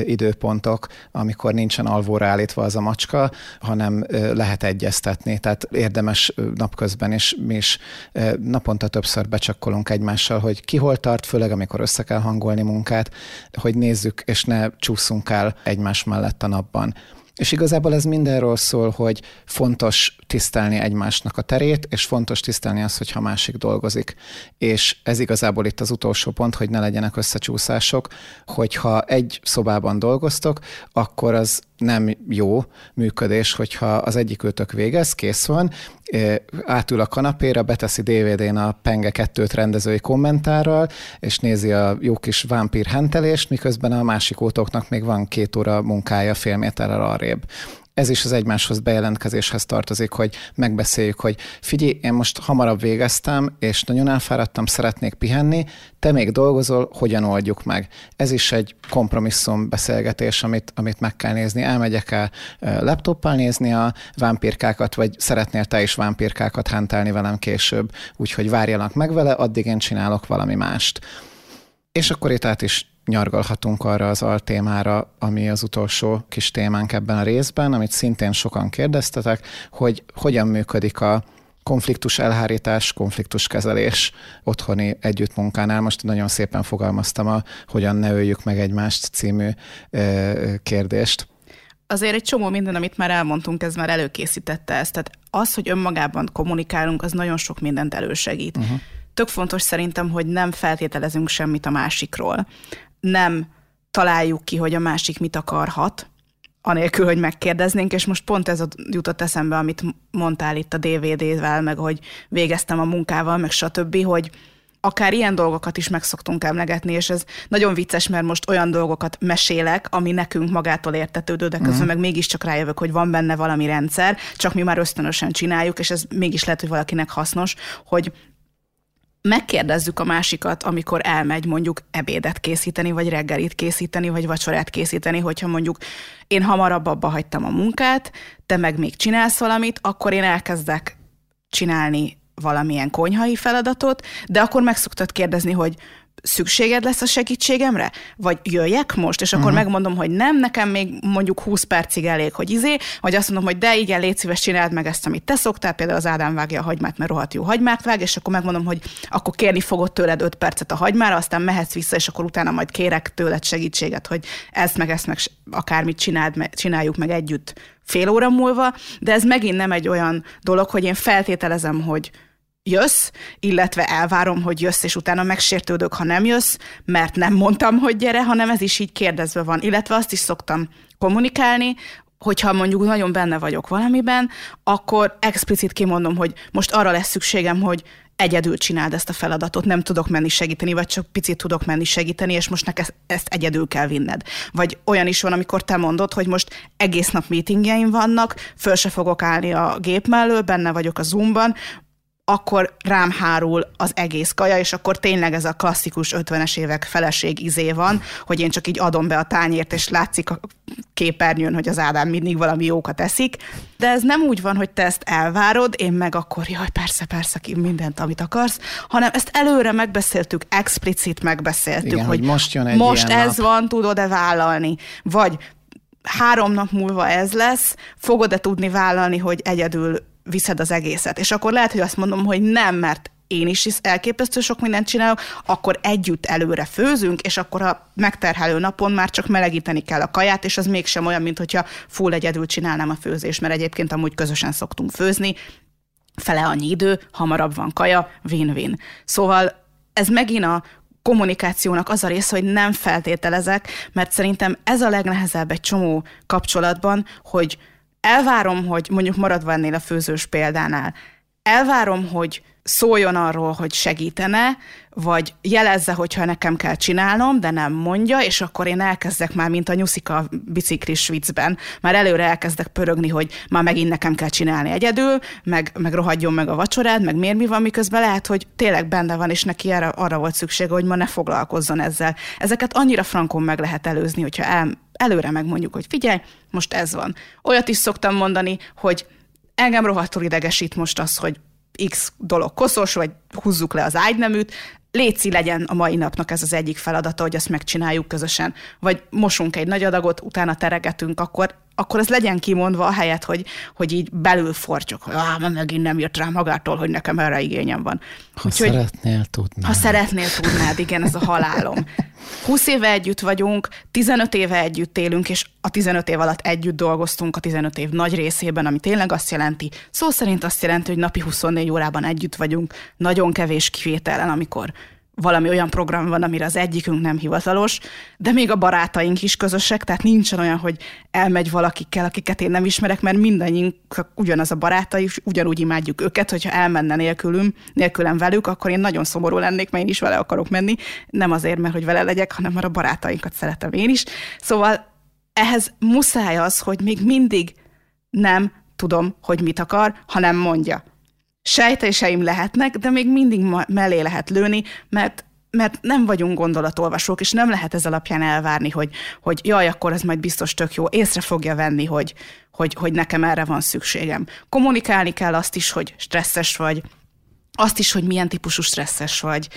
időpontok, amikor nincsen alvóra állítva az a macska, hanem lehet egyeztetni. Tehát érdemes napközben is, mi is naponta többször becsakkolunk egymással, hogy ki hol tart, főleg amikor össze kell hangolni munkát, hogy nézzük, és ne csúszunk el egymás mellett a napban. És igazából ez mindenről szól, hogy fontos tisztelni egymásnak a terét, és fontos tisztelni azt, hogyha másik dolgozik. És ez igazából itt az utolsó pont, hogy ne legyenek összecsúszások, hogyha egy szobában dolgoztok, akkor az nem jó működés, hogyha az egyik őtök végez, kész van, átül a kanapéra, beteszi DVD-n a Penge 2 rendezői kommentárral, és nézi a jó kis vámpír hentelést, miközben a másik ótoknak még van két óra munkája fél méterrel arrébb ez is az egymáshoz bejelentkezéshez tartozik, hogy megbeszéljük, hogy figyelj, én most hamarabb végeztem, és nagyon elfáradtam, szeretnék pihenni, te még dolgozol, hogyan oldjuk meg. Ez is egy kompromisszum beszélgetés, amit, amit meg kell nézni. Elmegyek el laptoppal nézni a vámpirkákat, vagy szeretnél te is vámpirkákat hentelni velem később, úgyhogy várjanak meg vele, addig én csinálok valami mást. És akkor itt át is nyargalhatunk arra az altémára, ami az utolsó kis témánk ebben a részben, amit szintén sokan kérdeztetek, hogy hogyan működik a konfliktus elhárítás, konfliktus kezelés otthoni együttmunkánál. Most nagyon szépen fogalmaztam a Hogyan ne öljük meg egymást című kérdést azért egy csomó minden, amit már elmondtunk, ez már előkészítette ezt. Tehát az, hogy önmagában kommunikálunk, az nagyon sok mindent elősegít. Uh-huh. Tök fontos szerintem, hogy nem feltételezünk semmit a másikról. Nem találjuk ki, hogy a másik mit akarhat, anélkül, hogy megkérdeznénk, és most pont ez jutott eszembe, amit mondtál itt a DVD-vel, meg hogy végeztem a munkával, meg stb., hogy akár ilyen dolgokat is meg szoktunk emlegetni, és ez nagyon vicces, mert most olyan dolgokat mesélek, ami nekünk magától értetődő, de közben uh-huh. meg mégiscsak rájövök, hogy van benne valami rendszer, csak mi már ösztönösen csináljuk, és ez mégis lehet, hogy valakinek hasznos, hogy megkérdezzük a másikat, amikor elmegy mondjuk ebédet készíteni, vagy reggelit készíteni, vagy vacsorát készíteni, hogyha mondjuk én hamarabb abba hagytam a munkát, te meg még csinálsz valamit, akkor én elkezdek csinálni valamilyen konyhai feladatot, de akkor meg szoktad kérdezni, hogy szükséged lesz a segítségemre? Vagy jöjjek most? És akkor uh-huh. megmondom, hogy nem, nekem még mondjuk 20 percig elég, hogy izé, vagy azt mondom, hogy de igen, légy szíves, csináld meg ezt, amit te szoktál, például az Ádám vágja a hagymát, mert rohadt jó hagymát vág, és akkor megmondom, hogy akkor kérni fogod tőled 5 percet a hagymára, aztán mehetsz vissza, és akkor utána majd kérek tőled segítséget, hogy ezt meg ezt meg akármit csináld, csináljuk meg együtt fél óra múlva, de ez megint nem egy olyan dolog, hogy én feltételezem, hogy jössz, illetve elvárom, hogy jössz, és utána megsértődök, ha nem jössz, mert nem mondtam, hogy gyere, hanem ez is így kérdezve van. Illetve azt is szoktam kommunikálni, hogyha mondjuk nagyon benne vagyok valamiben, akkor explicit kimondom, hogy most arra lesz szükségem, hogy egyedül csináld ezt a feladatot, nem tudok menni segíteni, vagy csak picit tudok menni segíteni, és most neked ezt egyedül kell vinned. Vagy olyan is van, amikor te mondod, hogy most egész nap meetingjeim vannak, föl se fogok állni a gép mellől, benne vagyok a Zoomban, akkor rám hárul az egész kaja, és akkor tényleg ez a klasszikus 50-es évek feleség izé van, hogy én csak így adom be a tányért, és látszik a képernyőn, hogy az Ádám mindig valami jókat eszik. De ez nem úgy van, hogy te ezt elvárod, én meg akkor, jaj, persze, persze, ki mindent, amit akarsz, hanem ezt előre megbeszéltük, explicit megbeszéltük, Igen, hogy, hogy most jön egy most ez nap. van, tudod-e vállalni, vagy három nap múlva ez lesz, fogod-e tudni vállalni, hogy egyedül viszed az egészet. És akkor lehet, hogy azt mondom, hogy nem, mert én is elképesztő sok mindent csinálok, akkor együtt előre főzünk, és akkor a megterhelő napon már csak melegíteni kell a kaját, és az mégsem olyan, mint hogyha full egyedül csinálnám a főzést, mert egyébként amúgy közösen szoktunk főzni, fele annyi idő, hamarabb van kaja, win-win. Szóval ez megint a kommunikációnak az a része, hogy nem feltételezek, mert szerintem ez a legnehezebb egy csomó kapcsolatban, hogy elvárom, hogy mondjuk maradva ennél a főzős példánál, elvárom, hogy szóljon arról, hogy segítene, vagy jelezze, hogyha nekem kell csinálnom, de nem mondja, és akkor én elkezdek már, mint a nyuszika biciklis viccben, már előre elkezdek pörögni, hogy már megint nekem kell csinálni egyedül, meg, meg rohadjon meg a vacsorád, meg miért mi van, miközben lehet, hogy tényleg benne van, és neki erre, arra volt szüksége, hogy ma ne foglalkozzon ezzel. Ezeket annyira frankon meg lehet előzni, hogyha el, előre megmondjuk, hogy figyelj, most ez van. Olyat is szoktam mondani, hogy engem rohadtul idegesít most az, hogy X dolog koszos, vagy húzzuk le az ágyneműt, léci legyen a mai napnak ez az egyik feladata, hogy azt megcsináljuk közösen. Vagy mosunk egy nagy adagot, utána teregetünk, akkor akkor ez legyen kimondva, helyet, hogy, hogy így belül fortyok, hogy ah, megint nem jött rá magától, hogy nekem erre igényem van. Ha Úgyhogy, szeretnél tudnád. Ha szeretnél tudnád, igen, ez a halálom. 20 éve együtt vagyunk, 15 éve együtt élünk, és a 15 év alatt együtt dolgoztunk a 15 év nagy részében, ami tényleg azt jelenti, szó szerint azt jelenti, hogy napi 24 órában együtt vagyunk, nagyon kevés kivételen, amikor valami olyan program van, amire az egyikünk nem hivatalos, de még a barátaink is közösek, tehát nincsen olyan, hogy elmegy valakikkel, akiket én nem ismerek, mert mindannyiunk ugyanaz a barátai, ugyanúgy imádjuk őket, hogyha elmenne nélkülüm, nélkülem velük, akkor én nagyon szomorú lennék, mert én is vele akarok menni. Nem azért, mert hogy vele legyek, hanem mert a barátainkat szeretem én is. Szóval ehhez muszáj az, hogy még mindig nem tudom, hogy mit akar, hanem mondja sejtéseim lehetnek, de még mindig mellé lehet lőni, mert mert nem vagyunk gondolatolvasók, és nem lehet ez alapján elvárni, hogy, hogy jaj, akkor ez majd biztos tök jó, észre fogja venni, hogy, hogy, hogy nekem erre van szükségem. Kommunikálni kell azt is, hogy stresszes vagy, azt is, hogy milyen típusú stresszes vagy,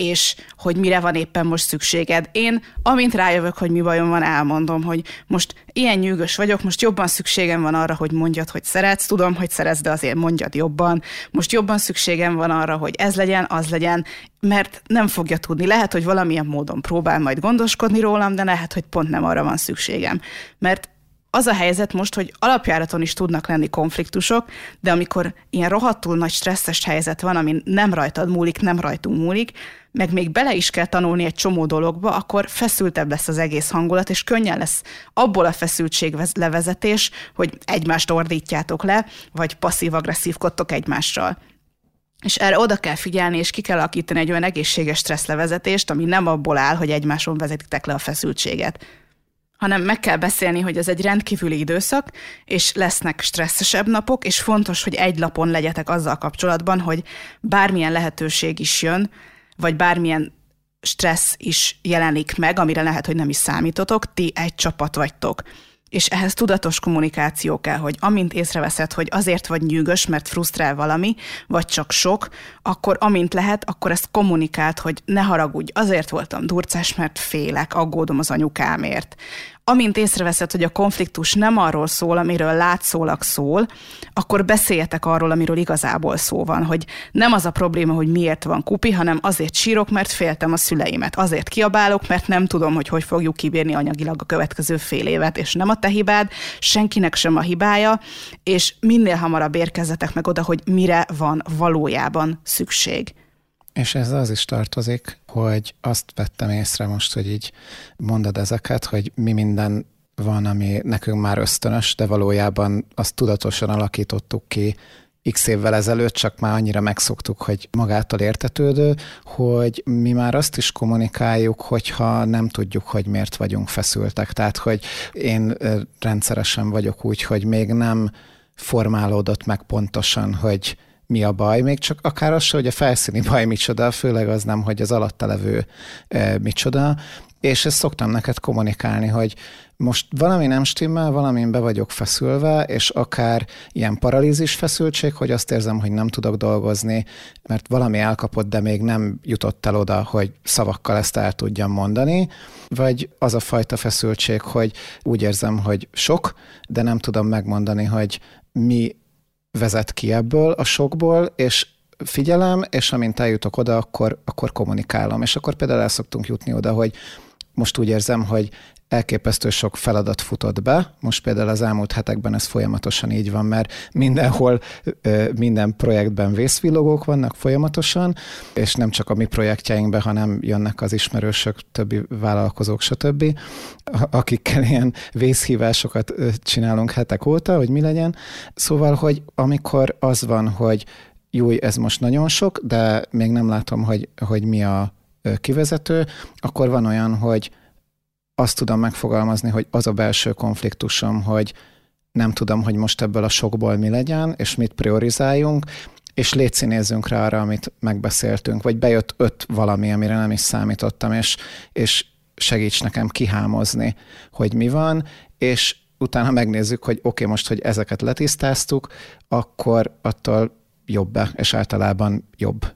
és hogy mire van éppen most szükséged. Én, amint rájövök, hogy mi bajom van, elmondom, hogy most ilyen nyűgös vagyok, most jobban szükségem van arra, hogy mondjad, hogy szeretsz, tudom, hogy szeretsz, de azért mondjad jobban. Most jobban szükségem van arra, hogy ez legyen, az legyen, mert nem fogja tudni. Lehet, hogy valamilyen módon próbál majd gondoskodni rólam, de lehet, hogy pont nem arra van szükségem. Mert az a helyzet most, hogy alapjáraton is tudnak lenni konfliktusok, de amikor ilyen rohadtul nagy stresszes helyzet van, ami nem rajtad múlik, nem rajtunk múlik, meg még bele is kell tanulni egy csomó dologba, akkor feszültebb lesz az egész hangulat, és könnyen lesz abból a feszültség levezetés, hogy egymást ordítjátok le, vagy passzív-agresszívkodtok egymással. És erre oda kell figyelni, és ki kell alakítani egy olyan egészséges stresszlevezetést, ami nem abból áll, hogy egymáson vezetitek le a feszültséget hanem meg kell beszélni, hogy ez egy rendkívüli időszak, és lesznek stresszesebb napok, és fontos, hogy egy lapon legyetek azzal kapcsolatban, hogy bármilyen lehetőség is jön, vagy bármilyen stressz is jelenik meg, amire lehet, hogy nem is számítotok, ti egy csapat vagytok. És ehhez tudatos kommunikáció kell, hogy amint észreveszed, hogy azért vagy nyűgös, mert frusztrál valami, vagy csak sok, akkor amint lehet, akkor ezt kommunikált, hogy ne haragudj, azért voltam durcás, mert félek, aggódom az anyukámért amint észreveszed, hogy a konfliktus nem arról szól, amiről látszólag szól, akkor beszéljetek arról, amiről igazából szó van, hogy nem az a probléma, hogy miért van kupi, hanem azért sírok, mert féltem a szüleimet. Azért kiabálok, mert nem tudom, hogy hogy fogjuk kibírni anyagilag a következő fél évet, és nem a te hibád, senkinek sem a hibája, és minél hamarabb érkezzetek meg oda, hogy mire van valójában szükség. És ez az is tartozik, hogy azt vettem észre most, hogy így mondod ezeket, hogy mi minden van, ami nekünk már ösztönös, de valójában azt tudatosan alakítottuk ki x évvel ezelőtt, csak már annyira megszoktuk, hogy magától értetődő, hogy mi már azt is kommunikáljuk, hogyha nem tudjuk, hogy miért vagyunk feszültek. Tehát, hogy én rendszeresen vagyok úgy, hogy még nem formálódott meg pontosan, hogy mi a baj, még csak akár az hogy a felszíni baj micsoda, főleg az nem, hogy az alatta levő e, micsoda, és ezt szoktam neked kommunikálni, hogy most valami nem stimmel, valamin be vagyok feszülve, és akár ilyen paralízis feszültség, hogy azt érzem, hogy nem tudok dolgozni, mert valami elkapott, de még nem jutott el oda, hogy szavakkal ezt el tudjam mondani, vagy az a fajta feszültség, hogy úgy érzem, hogy sok, de nem tudom megmondani, hogy mi vezet ki ebből a sokból, és figyelem, és amint eljutok oda, akkor, akkor kommunikálom. És akkor például el szoktunk jutni oda, hogy most úgy érzem, hogy elképesztő sok feladat futott be. Most például az elmúlt hetekben ez folyamatosan így van, mert mindenhol, minden projektben vészvillogók vannak folyamatosan, és nem csak a mi projektjeinkben, hanem jönnek az ismerősök, többi vállalkozók, stb., akikkel ilyen vészhívásokat csinálunk hetek óta, hogy mi legyen. Szóval, hogy amikor az van, hogy jó, ez most nagyon sok, de még nem látom, hogy, hogy mi a kivezető, akkor van olyan, hogy azt tudom megfogalmazni, hogy az a belső konfliktusom, hogy nem tudom, hogy most ebből a sokból mi legyen, és mit priorizáljunk, és létszínézzünk rá arra, amit megbeszéltünk, vagy bejött öt valami, amire nem is számítottam, és, és segíts nekem kihámozni, hogy mi van, és utána megnézzük, hogy oké, okay, most, hogy ezeket letisztáztuk, akkor attól jobb-e, és általában jobb.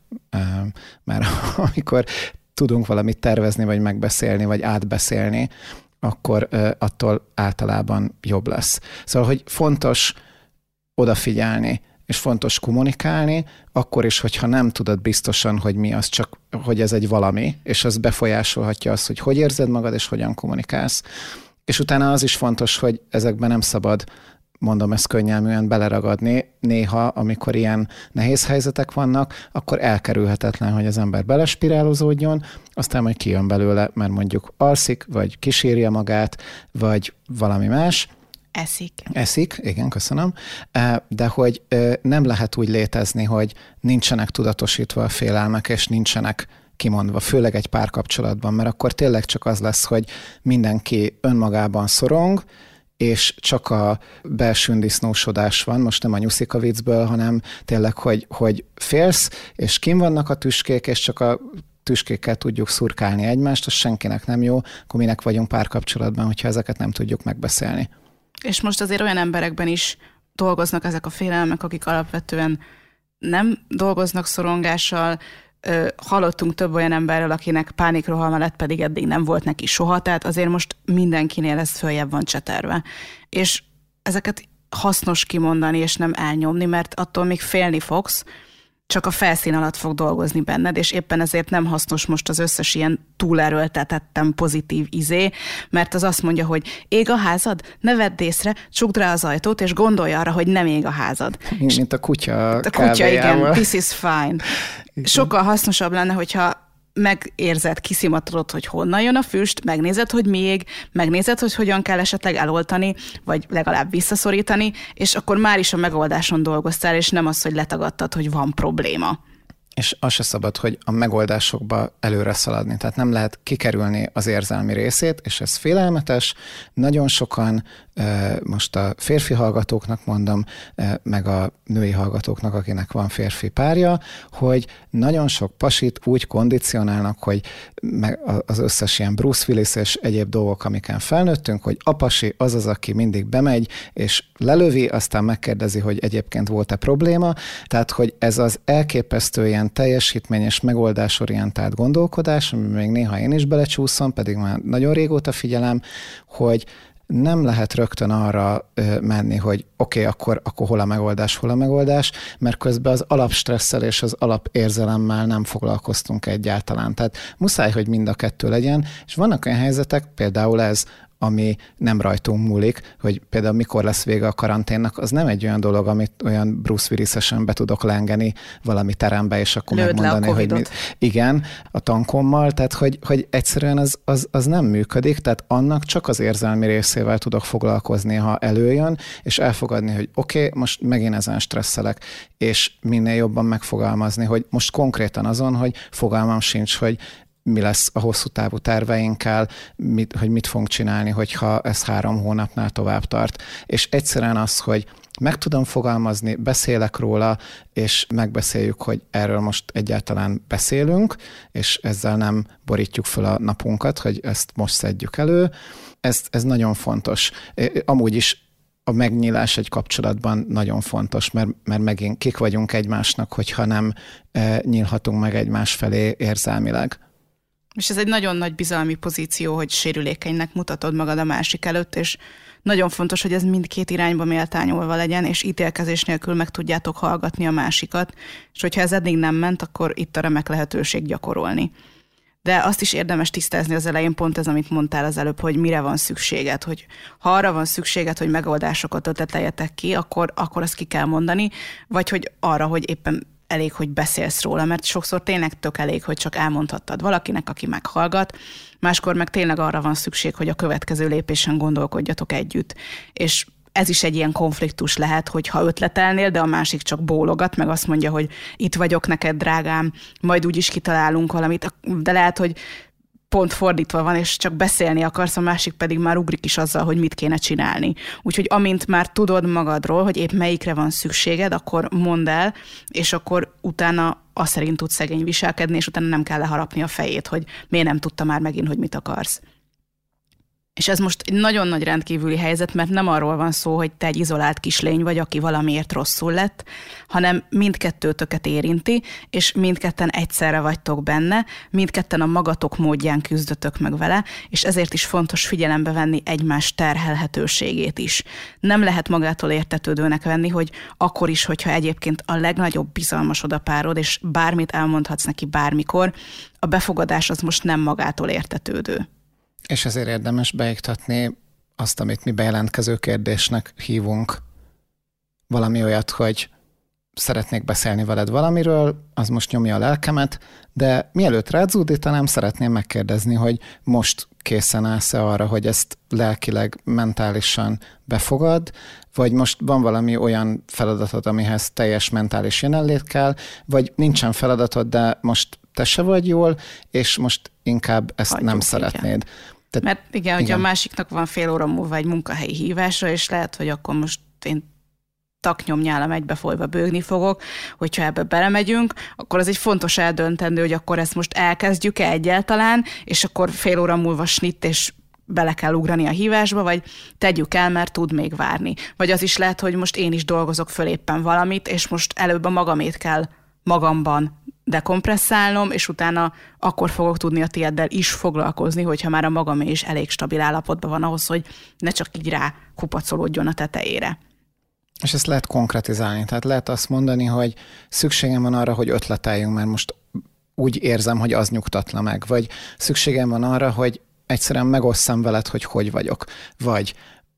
Mert amikor tudunk valamit tervezni, vagy megbeszélni, vagy átbeszélni, akkor attól általában jobb lesz. Szóval, hogy fontos odafigyelni, és fontos kommunikálni, akkor is, hogyha nem tudod biztosan, hogy mi az, csak hogy ez egy valami, és az befolyásolhatja azt, hogy hogy érzed magad, és hogyan kommunikálsz. És utána az is fontos, hogy ezekben nem szabad mondom ezt könnyelműen, beleragadni. Néha, amikor ilyen nehéz helyzetek vannak, akkor elkerülhetetlen, hogy az ember belespirálozódjon, aztán majd kijön belőle, mert mondjuk alszik, vagy kísérje magát, vagy valami más, Eszik. Eszik, igen, köszönöm. De hogy nem lehet úgy létezni, hogy nincsenek tudatosítva a félelmek, és nincsenek kimondva, főleg egy párkapcsolatban, mert akkor tényleg csak az lesz, hogy mindenki önmagában szorong, és csak a belső disznósodás van, most nem a nyuszika viccből, hanem tényleg, hogy, hogy félsz, és kim vannak a tüskék, és csak a tüskékkel tudjuk szurkálni egymást, az senkinek nem jó, akkor minek vagyunk párkapcsolatban, hogyha ezeket nem tudjuk megbeszélni. És most azért olyan emberekben is dolgoznak ezek a félelmek, akik alapvetően nem dolgoznak szorongással, ö, hallottunk több olyan emberről, akinek pánikrohalma lett, pedig eddig nem volt neki soha, tehát azért most mindenkinél ez följebb van cseterve. És ezeket hasznos kimondani, és nem elnyomni, mert attól még félni fogsz, csak a felszín alatt fog dolgozni benned, és éppen ezért nem hasznos most az összes ilyen túlerőltetettem pozitív izé, mert az azt mondja, hogy ég a házad, ne vedd észre, csukd rá az ajtót, és gondolj arra, hogy nem ég a házad. Mint a kutya A kutya, igen, this is fine. Igen. Sokkal hasznosabb lenne, hogyha megérzed, kiszimatolod, hogy honnan jön a füst, megnézed, hogy még, megnézed, hogy hogyan kell esetleg eloltani, vagy legalább visszaszorítani, és akkor már is a megoldáson dolgoztál, és nem az, hogy letagadtad, hogy van probléma és az se szabad, hogy a megoldásokba előre szaladni. Tehát nem lehet kikerülni az érzelmi részét, és ez félelmetes. Nagyon sokan, most a férfi hallgatóknak mondom, meg a női hallgatóknak, akinek van férfi párja, hogy nagyon sok pasit úgy kondicionálnak, hogy meg az összes ilyen Bruce Willis és egyéb dolgok, amiken felnőttünk, hogy a pasi az az, aki mindig bemegy, és lelövi, aztán megkérdezi, hogy egyébként volt-e probléma. Tehát, hogy ez az elképesztő ilyen teljesítményes, megoldásorientált gondolkodás, ami még néha én is belecsúszom, pedig már nagyon régóta figyelem, hogy nem lehet rögtön arra menni, hogy oké, okay, akkor, akkor hol a megoldás, hol a megoldás, mert közben az alapstresszel és az alapérzelemmel nem foglalkoztunk egyáltalán. Tehát muszáj, hogy mind a kettő legyen, és vannak olyan helyzetek, például ez, ami nem rajtunk múlik, hogy például mikor lesz vége a karanténnak, az nem egy olyan dolog, amit olyan Bruce willis be tudok lengeni valami terembe, és akkor Lőd megmondani, hogy mit, igen, a tankommal, tehát hogy, hogy egyszerűen az, az, az nem működik, tehát annak csak az érzelmi részével tudok foglalkozni, ha előjön, és elfogadni, hogy oké, okay, most megint ezen stresszelek, és minél jobban megfogalmazni, hogy most konkrétan azon, hogy fogalmam sincs, hogy mi lesz a hosszú távú terveinkkel, mit, hogy mit fogunk csinálni, hogyha ez három hónapnál tovább tart. És egyszerűen az, hogy meg tudom fogalmazni, beszélek róla, és megbeszéljük, hogy erről most egyáltalán beszélünk, és ezzel nem borítjuk fel a napunkat, hogy ezt most szedjük elő. Ez, ez nagyon fontos. Amúgy is a megnyílás egy kapcsolatban nagyon fontos, mert, mert megint kik vagyunk egymásnak, hogyha nem e, nyílhatunk meg egymás felé érzelmileg. És ez egy nagyon nagy bizalmi pozíció, hogy sérülékenynek mutatod magad a másik előtt, és nagyon fontos, hogy ez mindkét irányba méltányolva legyen, és ítélkezés nélkül meg tudjátok hallgatni a másikat, és hogyha ez eddig nem ment, akkor itt a remek lehetőség gyakorolni. De azt is érdemes tisztázni az elején, pont ez, amit mondtál az előbb, hogy mire van szükséged, hogy ha arra van szükséged, hogy megoldásokat ötleteljetek ki, akkor, akkor azt ki kell mondani, vagy hogy arra, hogy éppen elég, hogy beszélsz róla, mert sokszor tényleg tök elég, hogy csak elmondhattad valakinek, aki meghallgat, máskor meg tényleg arra van szükség, hogy a következő lépésen gondolkodjatok együtt. És ez is egy ilyen konfliktus lehet, hogy ha ötletelnél, de a másik csak bólogat, meg azt mondja, hogy itt vagyok neked, drágám, majd úgyis kitalálunk valamit, de lehet, hogy pont fordítva van, és csak beszélni akarsz, a másik pedig már ugrik is azzal, hogy mit kéne csinálni. Úgyhogy amint már tudod magadról, hogy épp melyikre van szükséged, akkor mondd el, és akkor utána azt szerint tudsz szegény viselkedni, és utána nem kell leharapni a fejét, hogy miért nem tudta már megint, hogy mit akarsz. És ez most egy nagyon nagy rendkívüli helyzet, mert nem arról van szó, hogy te egy izolált kislény vagy, aki valamiért rosszul lett, hanem mindkettőtöket érinti, és mindketten egyszerre vagytok benne, mindketten a magatok módján küzdötök meg vele, és ezért is fontos figyelembe venni egymás terhelhetőségét is. Nem lehet magától értetődőnek venni, hogy akkor is, hogyha egyébként a legnagyobb bizalmasod a párod, és bármit elmondhatsz neki bármikor, a befogadás az most nem magától értetődő. És ezért érdemes beiktatni azt, amit mi bejelentkező kérdésnek hívunk. Valami olyat, hogy szeretnék beszélni veled valamiről, az most nyomja a lelkemet, de mielőtt rád zúdítanám, szeretném megkérdezni, hogy most készen állsz-e arra, hogy ezt lelkileg, mentálisan befogad, vagy most van valami olyan feladatod, amihez teljes mentális jelenlét kell, vagy nincsen feladatod, de most te se vagy jól, és most inkább ezt Hagyjuk, nem szeretnéd. Igen. Tehát, Mert igen, hogyha a másiknak van fél óra múlva egy munkahelyi hívása, és lehet, hogy akkor most én taknyomnyálam egybefolyva bőgni fogok, hogyha ebbe belemegyünk, akkor az egy fontos eldöntendő, hogy akkor ezt most elkezdjük-e egyáltalán, és akkor fél óra múlva snitt, és bele kell ugrani a hívásba, vagy tegyük el, mert tud még várni. Vagy az is lehet, hogy most én is dolgozok föl éppen valamit, és most előbb a magamét kell magamban dekompresszálnom, és utána akkor fogok tudni a tieddel is foglalkozni, hogyha már a magam is elég stabil állapotban van ahhoz, hogy ne csak így rá kupacolódjon a tetejére. És ezt lehet konkretizálni, tehát lehet azt mondani, hogy szükségem van arra, hogy ötleteljünk, mert most úgy érzem, hogy az nyugtatla meg, vagy szükségem van arra, hogy egyszerűen megosszam veled, hogy hogy vagyok, vagy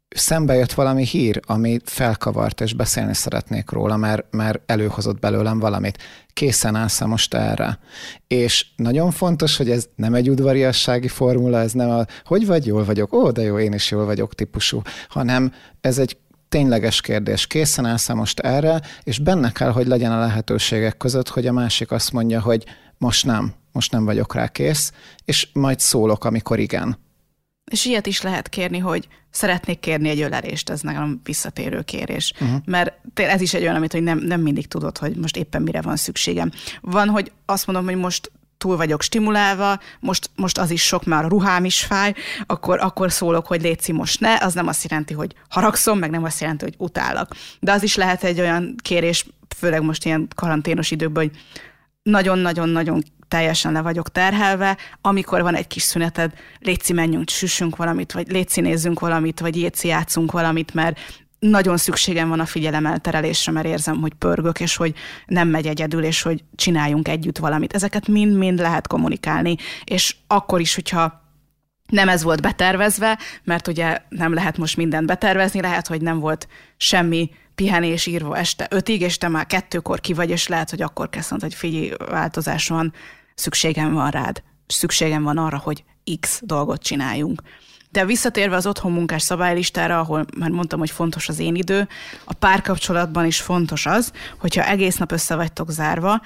szembe jött valami hír, ami felkavart, és beszélni szeretnék róla, mert, mert előhozott belőlem valamit. Készen állsz most erre. És nagyon fontos, hogy ez nem egy udvariassági formula, ez nem a hogy vagy, jól vagyok, ó, de jó, én is jól vagyok típusú, hanem ez egy tényleges kérdés. Készen állsz most erre, és benne kell, hogy legyen a lehetőségek között, hogy a másik azt mondja, hogy most nem, most nem vagyok rá kész, és majd szólok, amikor igen. És ilyet is lehet kérni, hogy szeretnék kérni egy ölelést, ez nekem visszatérő kérés. Uh-huh. Mert ez is egy olyan, amit hogy nem, nem mindig tudod, hogy most éppen mire van szükségem. Van, hogy azt mondom, hogy most túl vagyok stimulálva, most, most az is sok, mert a ruhám is fáj, akkor, akkor szólok, hogy létszi most ne, az nem azt jelenti, hogy haragszom, meg nem azt jelenti, hogy utálok. De az is lehet egy olyan kérés, főleg most ilyen karanténos időkben, hogy nagyon-nagyon-nagyon teljesen le vagyok terhelve, amikor van egy kis szüneted, létszi menjünk, süssünk valamit, vagy létszi nézzünk valamit, vagy jétszi játszunk valamit, mert nagyon szükségem van a figyelemelterelésre, mert érzem, hogy pörgök, és hogy nem megy egyedül, és hogy csináljunk együtt valamit. Ezeket mind-mind lehet kommunikálni, és akkor is, hogyha nem ez volt betervezve, mert ugye nem lehet most mindent betervezni, lehet, hogy nem volt semmi pihenés írva este ötig, és te már kettőkor ki vagy, és lehet, hogy akkor kezd hogy figyelj, változás van, szükségem van rád, szükségem van arra, hogy X dolgot csináljunk. De visszatérve az otthon munkás szabálylistára, ahol már mondtam, hogy fontos az én idő, a párkapcsolatban is fontos az, hogyha egész nap össze vagytok zárva,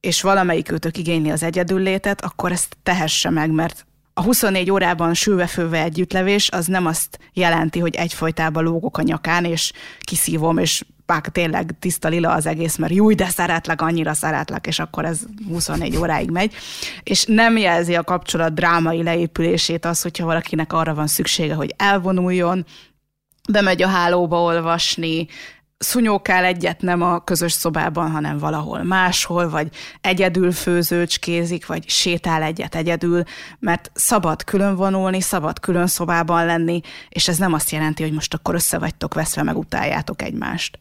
és valamelyik őtök igényli az egyedüllétet, akkor ezt tehesse meg, mert a 24 órában sülve-főve együttlevés az nem azt jelenti, hogy egyfolytában lógok a nyakán, és kiszívom, és pák tényleg tiszta lila az egész, mert júj, de szeretlek, annyira szeretlek, és akkor ez 24 óráig megy. És nem jelzi a kapcsolat drámai leépülését az, hogyha valakinek arra van szüksége, hogy elvonuljon, bemegy a hálóba olvasni, szunyókál egyet nem a közös szobában, hanem valahol máshol, vagy egyedül főzőcskézik, vagy sétál egyet egyedül, mert szabad külön vonulni, szabad külön szobában lenni, és ez nem azt jelenti, hogy most akkor össze vagytok veszve, meg utáljátok egymást.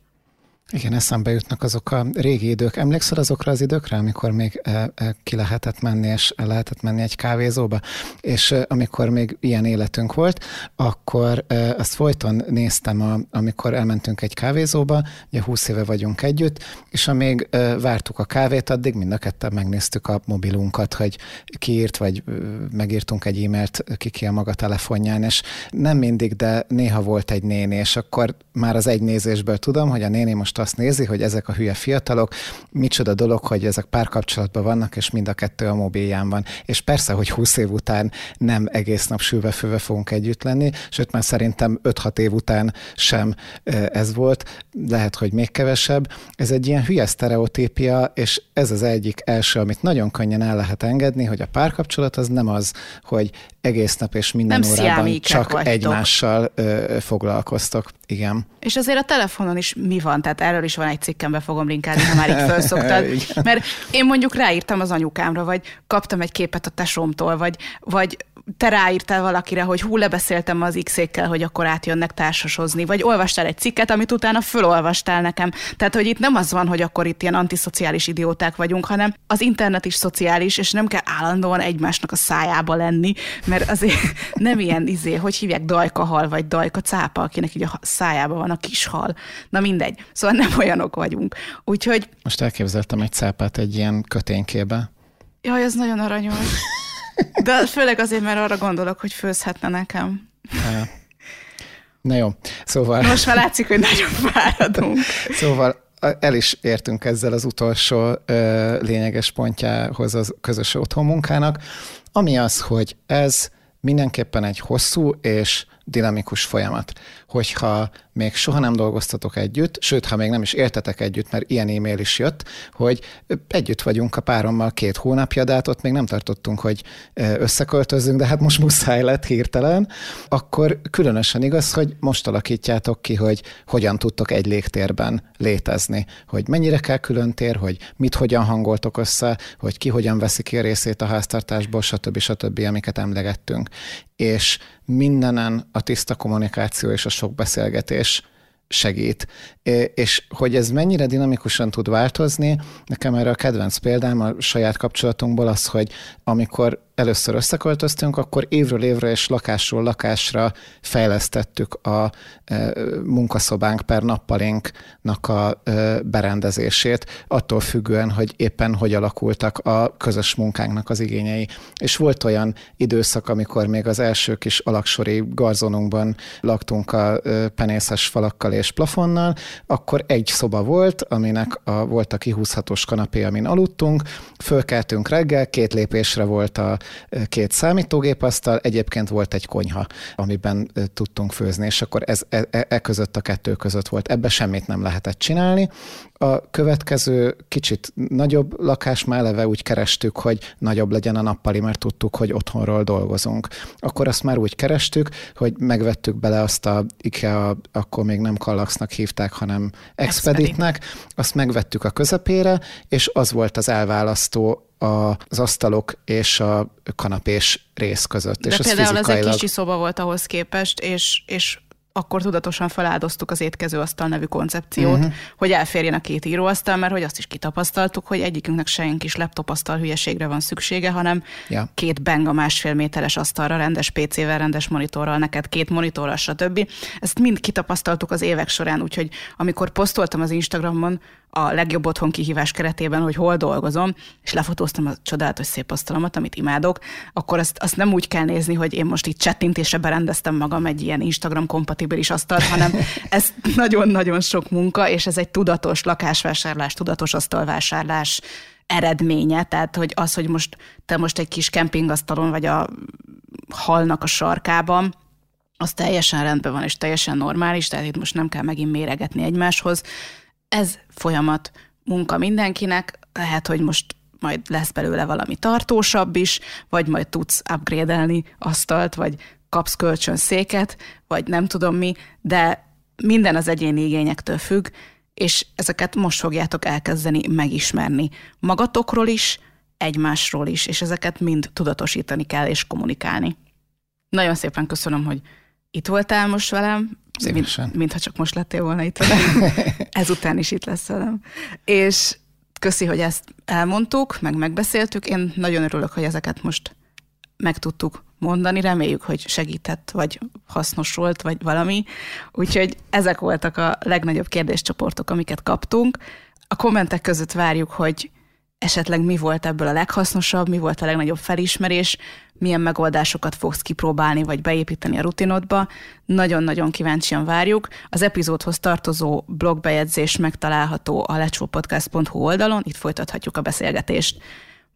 Igen, eszembe jutnak azok a régi idők. Emlékszel azokra az időkre, amikor még e, e, ki lehetett menni, és lehetett menni egy kávézóba? És e, amikor még ilyen életünk volt, akkor azt folyton néztem, amikor elmentünk egy kávézóba, ugye 20 éve vagyunk együtt, és amíg vártuk a kávét, addig mind a ketten megnéztük a mobilunkat, hogy kiírt, vagy megírtunk egy e-mailt ki ki a maga telefonján, és nem mindig, de néha volt egy néni, és akkor már az egy nézésből tudom, hogy a néni most most azt nézi, hogy ezek a hülye fiatalok, micsoda dolog, hogy ezek párkapcsolatban vannak, és mind a kettő a mobilján van. És persze, hogy 20 év után nem egész nap sülve-főve fogunk együtt lenni, sőt már szerintem 5-6 év után sem ez volt, lehet, hogy még kevesebb. Ez egy ilyen hülye sztereotípia, és ez az egyik első, amit nagyon könnyen el lehet engedni, hogy a párkapcsolat az nem az, hogy egész nap és minden nem órában csak vagytok. egymással ö, foglalkoztok. Igen. És azért a telefonon is mi van? Tehát erről is van egy cikkem, be fogom linkálni, ha már így felszoktad. Mert én mondjuk ráírtam az anyukámra, vagy kaptam egy képet a tesómtól, vagy, vagy te ráírtál valakire, hogy hú, lebeszéltem az x hogy akkor átjönnek társasozni, vagy olvastál egy cikket, amit utána fölolvastál nekem. Tehát, hogy itt nem az van, hogy akkor itt ilyen antiszociális idióták vagyunk, hanem az internet is szociális, és nem kell állandóan egymásnak a szájába lenni, mert azért nem ilyen izé, hogy hívják dajka hal, vagy dajka cápa, akinek így a szájában van a kis hal. Na mindegy. Szóval nem olyanok vagyunk. Úgyhogy... Most elképzeltem egy cápát egy ilyen köténkébe. Jaj, ez nagyon aranyos. De főleg azért, mert arra gondolok, hogy főzhetne nekem. Na jó, szóval... Most már látszik, hogy nagyon fáradunk. Szóval el is értünk ezzel az utolsó ö, lényeges pontjához az közös otthonmunkának, ami az, hogy ez mindenképpen egy hosszú és dinamikus folyamat. Hogyha még soha nem dolgoztatok együtt, sőt, ha még nem is éltetek együtt, mert ilyen e-mail is jött, hogy együtt vagyunk a párommal két hónapja, de hát ott még nem tartottunk, hogy összeköltözzünk, de hát most muszáj lett hirtelen, akkor különösen igaz, hogy most alakítjátok ki, hogy hogyan tudtok egy légtérben létezni, hogy mennyire kell külön tér, hogy mit hogyan hangoltok össze, hogy ki hogyan veszi ki a részét a háztartásból, stb. stb., amiket emlegettünk. És mindenen a tiszta kommunikáció és a sok beszélgetés segít. És hogy ez mennyire dinamikusan tud változni, nekem erre a kedvenc példám a saját kapcsolatunkból az, hogy amikor először összeköltöztünk, akkor évről évre és lakásról lakásra fejlesztettük a e, munkaszobánk per nappalinknak a e, berendezését, attól függően, hogy éppen hogy alakultak a közös munkánknak az igényei. És volt olyan időszak, amikor még az első kis alaksori garzonunkban laktunk a e, penészes falakkal és plafonnal, akkor egy szoba volt, aminek a, volt a kihúzhatós kanapé, amin aludtunk, fölkeltünk reggel, két lépésre volt a két számítógépasztal, egyébként volt egy konyha, amiben tudtunk főzni, és akkor ez e, e, e között a kettő között volt. Ebbe semmit nem lehetett csinálni. A következő kicsit nagyobb lakás már eleve úgy kerestük, hogy nagyobb legyen a nappali, mert tudtuk, hogy otthonról dolgozunk. Akkor azt már úgy kerestük, hogy megvettük bele azt a IKEA, akkor még nem Kallaxnak hívták, hanem Expeditnek, azt megvettük a közepére, és az volt az elválasztó az asztalok és a kanapés rész között. De és például az, fizikailag... az egy kicsi szoba volt ahhoz képest, és, és akkor tudatosan feláldoztuk az étkezőasztal nevű koncepciót, uh-huh. hogy elférjen a két íróasztal, mert hogy azt is kitapasztaltuk, hogy egyikünknek se kis laptopasztal hülyeségre van szüksége, hanem ja. két benga másfél méteres asztalra, rendes PC-vel, rendes monitorral, neked két monitorral, stb. Ezt mind kitapasztaltuk az évek során, úgyhogy amikor posztoltam az Instagramon, a legjobb otthon kihívás keretében, hogy hol dolgozom, és lefotóztam a csodálatos szép asztalomat, amit imádok, akkor azt, azt nem úgy kell nézni, hogy én most itt csettintésre berendeztem magam egy ilyen Instagram kompatibilis asztalt, hanem ez nagyon-nagyon sok munka, és ez egy tudatos lakásvásárlás, tudatos asztalvásárlás eredménye, tehát hogy az, hogy most te most egy kis kempingasztalon vagy a halnak a sarkában, az teljesen rendben van, és teljesen normális, tehát itt most nem kell megint méregetni egymáshoz, ez folyamat munka mindenkinek, lehet, hogy most majd lesz belőle valami tartósabb is, vagy majd tudsz upgrade-elni asztalt, vagy kapsz kölcsön széket, vagy nem tudom mi, de minden az egyéni igényektől függ, és ezeket most fogjátok elkezdeni megismerni magatokról is, egymásról is, és ezeket mind tudatosítani kell és kommunikálni. Nagyon szépen köszönöm, hogy itt voltál most velem, mint, mintha csak most lettél volna itt velem. Ezután is itt lesz velem. És köszi, hogy ezt elmondtuk, meg megbeszéltük. Én nagyon örülök, hogy ezeket most meg tudtuk mondani. Reméljük, hogy segített, vagy hasznos volt, vagy valami. Úgyhogy ezek voltak a legnagyobb kérdéscsoportok, amiket kaptunk. A kommentek között várjuk, hogy esetleg mi volt ebből a leghasznosabb, mi volt a legnagyobb felismerés, milyen megoldásokat fogsz kipróbálni, vagy beépíteni a rutinodba. Nagyon-nagyon kíváncsian várjuk. Az epizódhoz tartozó blogbejegyzés megtalálható a lecsópodcast.hu oldalon, itt folytathatjuk a beszélgetést.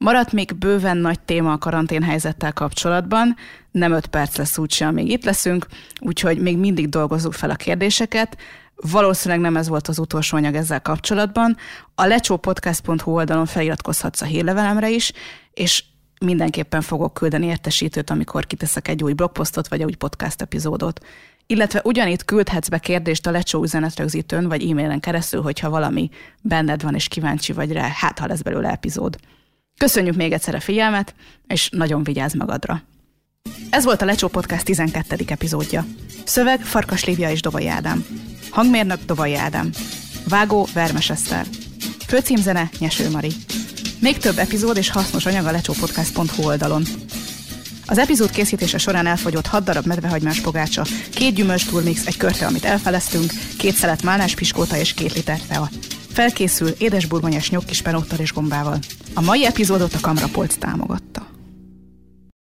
Maradt még bőven nagy téma a karanténhelyzettel kapcsolatban, nem öt perc lesz úgyse, amíg itt leszünk, úgyhogy még mindig dolgozzuk fel a kérdéseket. Valószínűleg nem ez volt az utolsó anyag ezzel kapcsolatban. A lecsópodcast.hu oldalon feliratkozhatsz a hírlevelemre is, és mindenképpen fogok küldeni értesítőt, amikor kiteszek egy új blogposztot vagy egy új podcast epizódot. Illetve ugyanitt küldhetsz be kérdést a lecsó üzenetrögzítőn vagy e-mailen keresztül, hogyha valami benned van és kíváncsi vagy rá, hát ha lesz belőle epizód. Köszönjük még egyszer a figyelmet, és nagyon vigyázz magadra! Ez volt a Lecsó Podcast 12. epizódja. Szöveg Farkas Lívia és Dobai Ádám. Hangmérnök Dobai Ádám. Vágó Vermes Eszter. Főcímzene Nyeső Mari. Még több epizód és hasznos anyag a lecsópodcast.hu oldalon. Az epizód készítése során elfogyott 6 darab medvehagymás pogácsa, két gyümölcs turmix, egy körte, amit elfeleztünk, két szelet málnás piskóta és két liter tea. Felkészül édesburgonyás nyokkis penóttal és gombával. A mai epizódot a Kamrapolc támogatta.